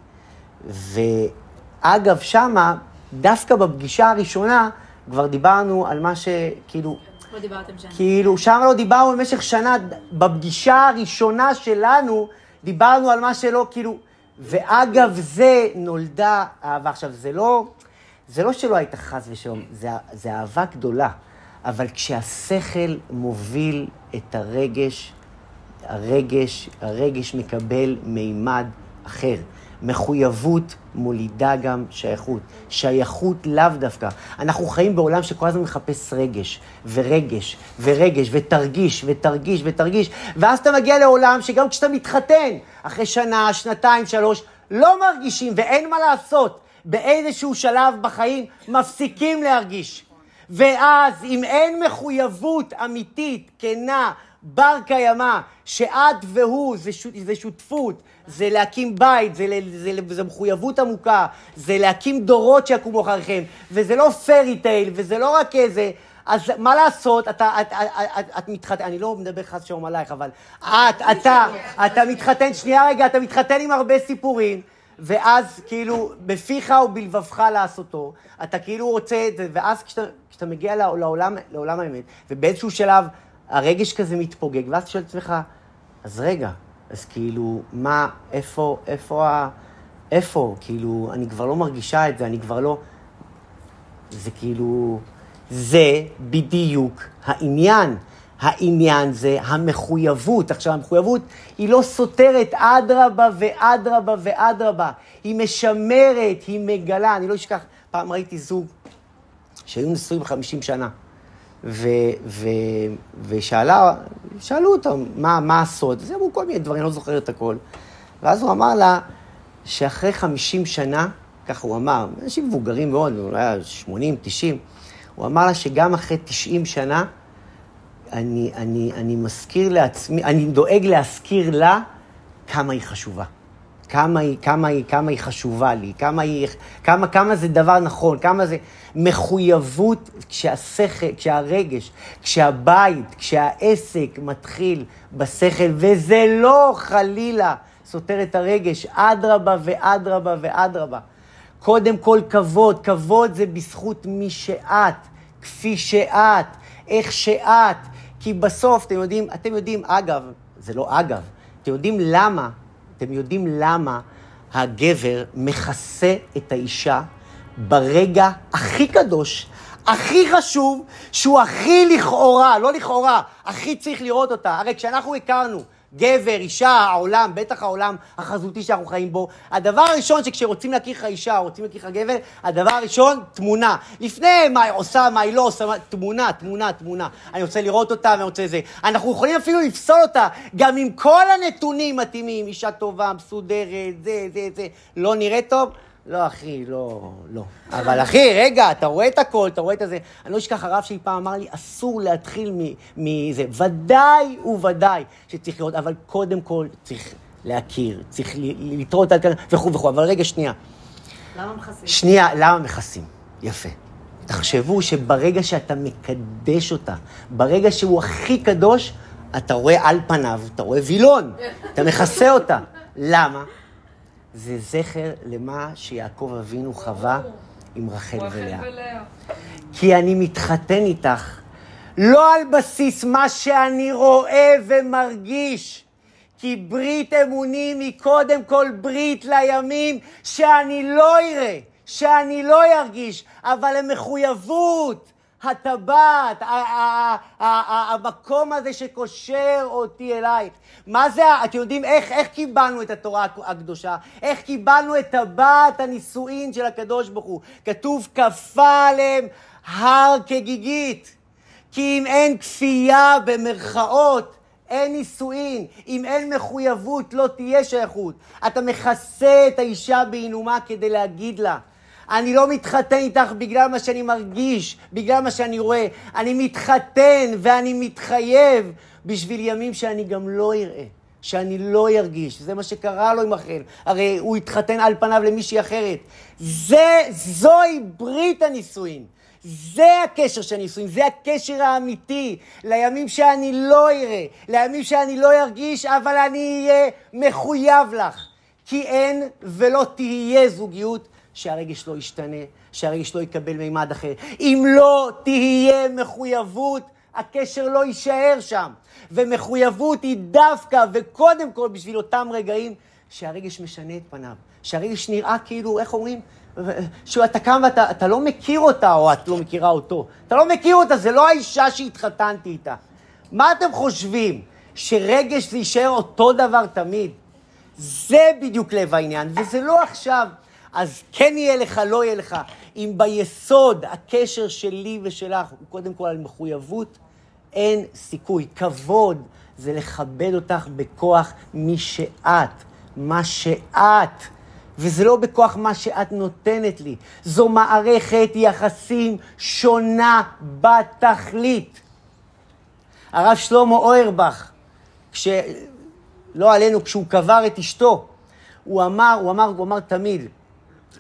ואגב, שמה, דווקא בפגישה הראשונה, כבר דיברנו על מה שכאילו... דיברתם שם. כאילו, שם לא דיברנו במשך שנה, בפגישה הראשונה שלנו, דיברנו על מה שלא, כאילו... ואגב זה נולדה אהבה. עכשיו, זה לא, זה לא שלא הייתה חס ושלום, זה, זה אהבה גדולה. אבל כשהשכל מוביל את הרגש, הרגש, הרגש מקבל מימד אחר. מחויבות מולידה גם שייכות. שייכות לאו דווקא. אנחנו חיים בעולם שכל הזמן מחפש רגש, ורגש, ורגש, ותרגיש, ותרגיש, ותרגיש, ואז אתה מגיע לעולם שגם כשאתה מתחתן, אחרי שנה, שנתיים, שלוש, לא מרגישים, ואין מה לעשות. באיזשהו שלב בחיים מפסיקים להרגיש. ואז אם אין מחויבות אמיתית, כנה, בר קיימא, שאת והוא זה, ש... זה שותפות, זה להקים בית, זה, זה, זה, זה מחויבות עמוקה, זה להקים דורות שיקומו אחריכם, וזה לא פרי טייל, וזה לא רק איזה... אז מה לעשות, אתה, את, את, את, את מתחתן, אני לא מדבר חס ושלום עלייך, אבל את, אתה, אתה מתחתן, שנייה רגע, אתה מתחתן עם הרבה סיפורים, ואז כאילו, בפיך ובלבבך לעשותו, אתה כאילו רוצה ואז כשאתה, כשאתה מגיע לעולם, לעולם האמת, ובאיזשהו שלב הרגש כזה מתפוגג, ואז אתה שואל את עצמך, אז רגע, אז כאילו, מה, איפה, איפה ה... איפה? כאילו, אני כבר לא מרגישה את זה, אני כבר לא... זה כאילו... זה בדיוק העניין. העניין זה המחויבות. עכשיו, המחויבות היא לא סותרת אדרבה ואדרבה ואדרבה. היא משמרת, היא מגלה. אני לא אשכח, פעם ראיתי זוג שהיו נשואים 50 שנה. ו, ו, ושאלה, שאלו אותו, מה, מה הסוד? אז אמרו כל מיני דברים, לא זוכר את הכל. ואז הוא אמר לה שאחרי 50 שנה, ככה הוא אמר, אנשים מבוגרים מאוד, אולי 80, 90, הוא אמר לה שגם אחרי 90 שנה, אני, אני, אני מזכיר לעצמי, אני דואג להזכיר לה כמה היא חשובה. כמה היא, כמה היא, כמה היא חשובה לי, כמה, היא, כמה, כמה זה דבר נכון, כמה זה מחויבות כשהשכל, כשהרגש, כשהבית, כשהעסק מתחיל בשכל, וזה לא חלילה סותר את הרגש, אדרבה ואדרבה ואדרבה. קודם כל כבוד, כבוד זה בזכות מי שאת, כפי שאת, איך שאת, כי בסוף, אתם יודעים, אתם יודעים, אגב, זה לא אגב, אתם יודעים למה אתם יודעים למה הגבר מכסה את האישה ברגע הכי קדוש, הכי חשוב, שהוא הכי לכאורה, לא לכאורה, הכי צריך לראות אותה. הרי כשאנחנו הכרנו גבר, אישה, העולם, בטח העולם החזותי שאנחנו חיים בו. הדבר הראשון שכשרוצים להכיר לך אישה רוצים להכיר לך גבר, הדבר הראשון, תמונה. לפני מה היא עושה, מה היא לא עושה, מה... תמונה, תמונה, תמונה. אני רוצה לראות אותה ואני רוצה זה. אנחנו יכולים אפילו לפסול אותה, גם עם כל הנתונים מתאימים, אישה טובה, מסודרת, זה, זה, זה. לא נראה טוב? לא, אחי, לא, לא. אבל אחי, רגע, אתה רואה את הכל, אתה רואה את הזה. אני לא אשכח, הרב שלי פעם אמר לי, אסור להתחיל מזה. ודאי וודאי שצריך לראות, אבל קודם כל צריך להכיר, צריך לטרות על כאן וכו' וכו'. אבל רגע, שנייה. למה מכסים? שנייה, למה מכסים? יפה. תחשבו שברגע שאתה מקדש אותה, ברגע שהוא הכי קדוש, אתה רואה על פניו, אתה רואה וילון, אתה מכסה אותה. למה? זה זכר למה שיעקב אבינו חווה עם רחל ולאה. כי אני מתחתן איתך לא על בסיס מה שאני רואה ומרגיש, כי ברית אמונים היא קודם כל ברית לימים שאני לא אראה, שאני לא ארגיש, אבל המחויבות, הטבעת, המקום הזה שקושר אותי אלייך. מה זה, אתם יודעים איך, איך קיבלנו את התורה הקדושה? איך קיבלנו את טבעת הנישואין של הקדוש ברוך הוא? כתוב, כפה עליהם הר כגיגית. כי אם אין כפייה במרכאות, אין נישואין. אם אין מחויבות, לא תהיה שייכות. אתה מכסה את האישה בעינומה כדי להגיד לה, אני לא מתחתן איתך בגלל מה שאני מרגיש, בגלל מה שאני רואה. אני מתחתן ואני מתחייב בשביל ימים שאני גם לא אראה, שאני לא ארגיש. זה מה שקרה לו עם אחר. הרי הוא התחתן על פניו למישהי אחרת. זה, זוהי ברית הנישואין. זה הקשר של הנישואין, זה הקשר האמיתי לימים שאני לא אראה, לימים שאני לא ארגיש, אבל אני אהיה מחויב לך. כי אין ולא תהיה זוגיות שהרגש לא ישתנה, שהרגש לא יקבל מימד אחר. אם לא תהיה מחויבות, הקשר לא יישאר שם. ומחויבות היא דווקא וקודם כל בשביל אותם רגעים שהרגש משנה את פניו. שהרגש נראה כאילו, איך אומרים? שאתה קם ואתה לא מכיר אותה או את לא מכירה אותו. אתה לא מכיר אותה, זה לא האישה שהתחתנתי איתה. מה אתם חושבים? שרגש זה יישאר אותו דבר תמיד? זה בדיוק לב העניין, וזה לא עכשיו. אז כן יהיה לך, לא יהיה לך. אם ביסוד הקשר שלי ושלך הוא קודם כל על מחויבות, אין סיכוי. כבוד זה לכבד אותך בכוח מי שאת, מה שאת. וזה לא בכוח מה שאת נותנת לי. זו מערכת יחסים שונה בתכלית. הרב שלמה אוירבך, כש... לא עלינו, כשהוא קבר את אשתו, הוא אמר, הוא אמר, הוא אמר תמיד,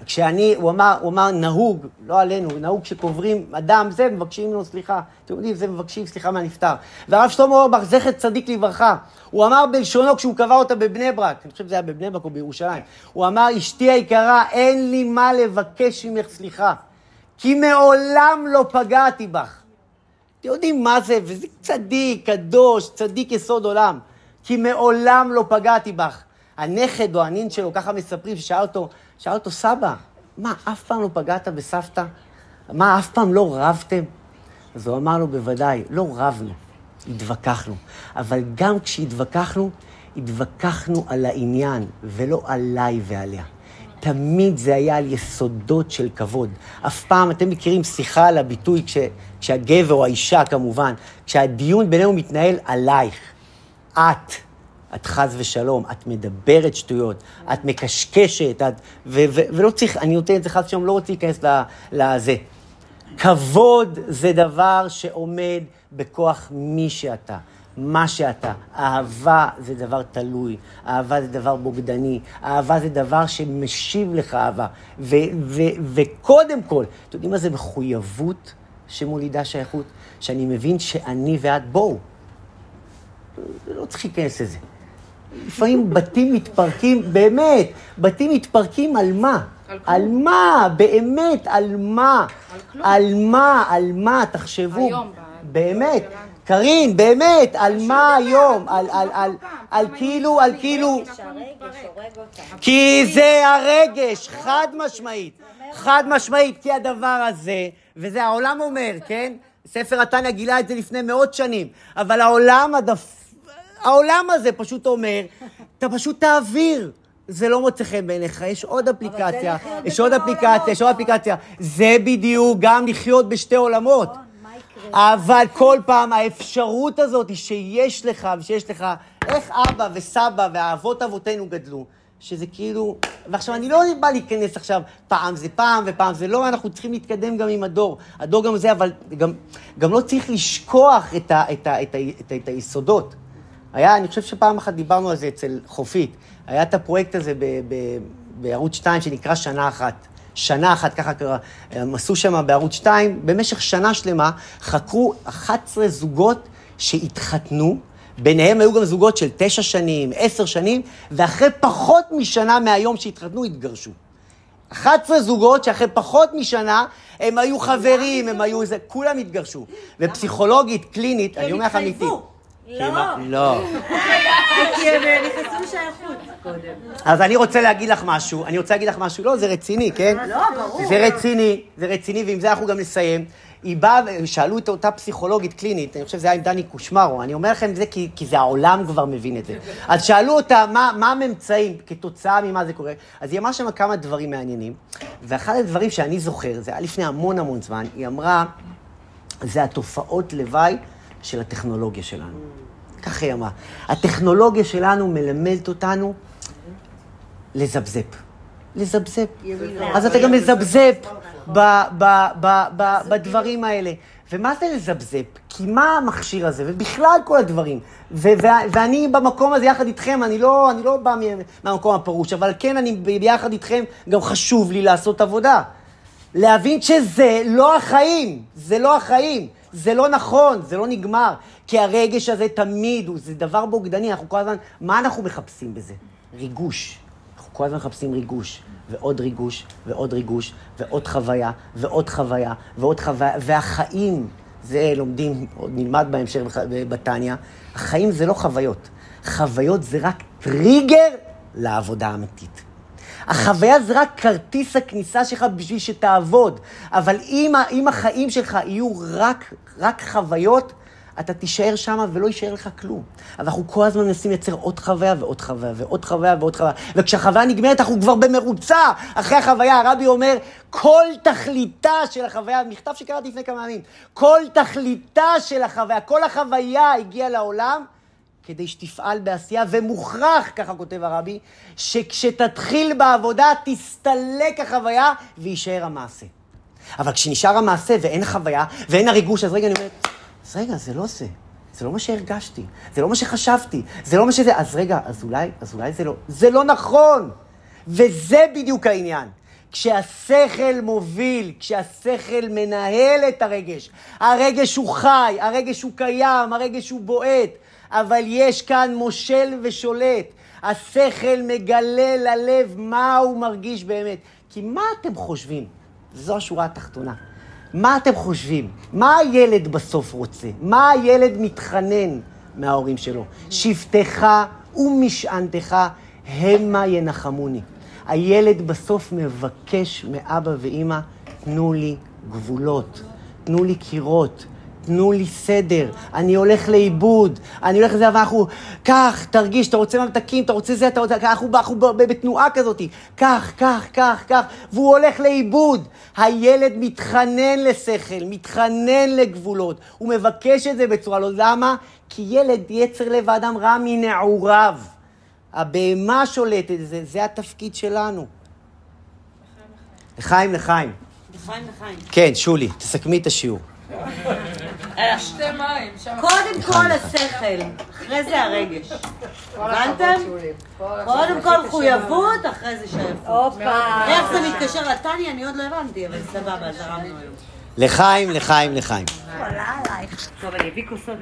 כשאני, הוא אמר, הוא אמר נהוג, לא עלינו, נהוג שקוברים אדם, זה מבקשים ממנו סליחה. אתם יודעים, זה מבקשים סליחה מהנפטר. והרב שלמה אורבך, זכר צדיק לברכה, הוא אמר בלשונו כשהוא קבע אותה בבני ברק, אני חושב שזה היה בבני ברק או בירושלים, הוא אמר, אשתי היקרה, אין לי מה לבקש ממך סליחה, כי מעולם לא פגעתי בך. אתם יודעים מה זה, וזה צדיק, קדוש, צדיק יסוד עולם, כי מעולם לא פגעתי בך. הנכד או הנין שלו, ככה מספרים, ששאל אותו, שאל אותו, סבא, מה, אף פעם לא פגעת בסבתא? מה, אף פעם לא רבתם? אז הוא אמר לו, בוודאי, לא רבנו, התווכחנו. אבל גם כשהתווכחנו, התווכחנו על העניין, ולא עליי ועליה. תמיד זה היה על יסודות של כבוד. אף פעם, אתם מכירים, שיחה על הביטוי, כש, כשהגבר או האישה כמובן, כשהדיון בינינו מתנהל עלייך, את, את חס ושלום, את מדברת שטויות, את מקשקשת, את, ו, ו, ולא צריך, אני נותן את זה חס ושלום, לא רוצה להיכנס לזה. כבוד זה דבר שעומד בכוח מי שאתה, מה שאתה. אהבה זה דבר תלוי, אהבה זה דבר בוגדני, אהבה זה דבר שמשיב לך אהבה. ו- ו- וקודם כל, אתם יודעים מה זה מחויבות שמולידה שייכות? שאני מבין שאני ואת, בואו. לא צריך להיכנס לזה. לפעמים בתים מתפרקים, באמת, בתים מתפרקים על מה? על מה? באמת, על מה? על כלום. על מה? על מה? תחשבו. היום, באמת. קארין, באמת, על מה היום? על, על, על, על כאילו, על כאילו... כי זה הרגש, חד משמעית. חד משמעית, כי הדבר הזה, וזה העולם אומר, כן? ספר התניא גילה את זה לפני מאות שנים, אבל העולם הדפ... העולם הזה פשוט אומר, אתה פשוט תעביר. זה לא מוצא חן בעיניך, יש עוד אפליקציה, יש עוד אפליקציה. יש עוד אפליקציה. זה בדיוק, גם לחיות בשתי עולמות. נכון? אבל כל פעם האפשרות הזאת שיש לך, ושיש לך, איך אבא וסבא ואבות אבותינו גדלו, שזה כאילו, ועכשיו אני לא בא להיכנס עכשיו, פעם זה פעם ופעם זה לא, אנחנו צריכים להתקדם גם עם הדור. הדור גם זה, אבל גם, גם לא צריך לשכוח את, ה, את, ה, את, ה, את, ה, את היסודות. היה, אני חושב שפעם אחת דיברנו על זה אצל חופית. היה את הפרויקט הזה ב, ב, בערוץ 2 שנקרא שנה אחת. שנה אחת, ככה קרה. הם עשו שם בערוץ 2, במשך שנה שלמה חקרו 11 זוגות שהתחתנו. ביניהם היו גם זוגות של תשע שנים, עשר שנים, ואחרי פחות משנה מהיום שהתחתנו, התגרשו. 11 זוגות שאחרי פחות משנה הם היו חברים, הם היו איזה, כולם התגרשו. ופסיכולוגית, קלינית, אני אומר לך אמיתי. כי מה- לא. כי הם אה, נכנסו לשייכות קודם. אז אני רוצה להגיד לך משהו, אני רוצה להגיד לך משהו, לא, זה רציני, כן? לא, ברור. זה רציני, זה רציני, ועם זה אנחנו גם נסיים. היא באה, שאלו את אותה פסיכולוגית קלינית, אני חושב שזה היה עם דני קושמרו, אני אומר לכם את זה כי, כי זה העולם כבר מבין את זה. אז שאלו אותה מה, מה הממצאים כתוצאה ממה זה קורה, אז היא אמרה שם כמה דברים מעניינים, ואחד הדברים שאני זוכר, זה היה לפני המון המון זמן, היא אמרה, זה התופעות לוואי של הטכנולוגיה שלנו. ככה היא אמרה. הטכנולוגיה שלנו מלמדת אותנו לזפזפ. לזפזפ. אז אתה גם מזפזפ ב- ב- ב- ב- בדברים האלה. ומה זה לזפזפ? כי מה המכשיר הזה? ובכלל כל הדברים. ואני במקום הזה יחד איתכם, אני לא, אני לא בא מהמקום הפרוש, אבל כן, אני ביחד איתכם, גם חשוב לי לעשות עבודה. להבין שזה לא החיים, זה לא החיים, זה לא נכון, זה לא נגמר. כי הרגש הזה תמיד, הוא, זה דבר בוגדני, אנחנו כל הזמן, מה אנחנו מחפשים בזה? ריגוש. אנחנו כל הזמן מחפשים ריגוש, ועוד ריגוש, ועוד ריגוש, ועוד חוויה, ועוד חוויה, ועוד חוויה, והחיים, זה לומדים, עוד נלמד בהמשך בתניא, החיים זה לא חוויות. חוויות זה רק טריגר לעבודה האמיתית. החוויה זה רק כרטיס הכניסה שלך בשביל שתעבוד. אבל אם, אם החיים שלך יהיו רק, רק חוויות, אתה תישאר שם ולא יישאר לך כלום. אבל אנחנו כל הזמן מנסים לייצר עוד חוויה ועוד חוויה ועוד חוויה ועוד חוויה. וכשהחוויה נגמרת, אנחנו כבר במרוצה אחרי החוויה. הרבי אומר, כל תכליתה של החוויה, מכתב שקראתי לפני כמה ימים, כל תכליתה של החוויה, כל החוויה הגיעה לעולם כדי שתפעל בעשייה, ומוכרח, ככה כותב הרבי, שכשתתחיל בעבודה תסתלק החוויה ויישאר המעשה. אבל כשנשאר המעשה ואין חוויה ואין הריגוש, אז רגע אני אומרת, אז רגע, זה לא זה. זה לא מה שהרגשתי, זה לא מה שחשבתי, זה לא מה שזה... אז רגע, אז אולי, אז אולי זה לא... זה לא נכון! וזה בדיוק העניין. כשהשכל מוביל, כשהשכל מנהל את הרגש, הרגש הוא חי, הרגש הוא קיים, הרגש הוא בועט, אבל יש כאן מושל ושולט. השכל מגלה ללב מה הוא מרגיש באמת. כי מה אתם חושבים? זו השורה התחתונה. מה אתם חושבים? מה הילד בסוף רוצה? מה הילד מתחנן מההורים שלו? שבטך ומשענתך המה ינחמוני. הילד בסוף מבקש מאבא ואימא, תנו לי גבולות, תנו לי קירות, תנו לי סדר, אני הולך לאיבוד, אני הולך לזה, אבל אנחנו, קח, תרגיש, אתה רוצה ממתקים, אתה רוצה זה, אתה רוצה, אנחנו, אנחנו ב- בתנועה כזאת, קח, קח, קח, קח, והוא הולך לאיבוד. הילד מתחנן לשכל, מתחנן לגבולות, הוא מבקש את זה בצורה לא, למה? כי ילד, יצר לב האדם רע מנעוריו. הבהמה שולטת, זה, זה התפקיד שלנו. לחיים, לחיים. לחיים לחיים. כן, שולי, תסכמי את השיעור. שתי מים. קודם כל השכל, אחרי זה הרגש. הבנתם? קודם כל מחויבות, אחרי זה שייכות. הופה. איך זה מתקשר לטני, אני עוד לא הבנתי, אבל סבבה, זרמנו היום. לחיים, לחיים, לחיים. טוב, אני אביא כוסות.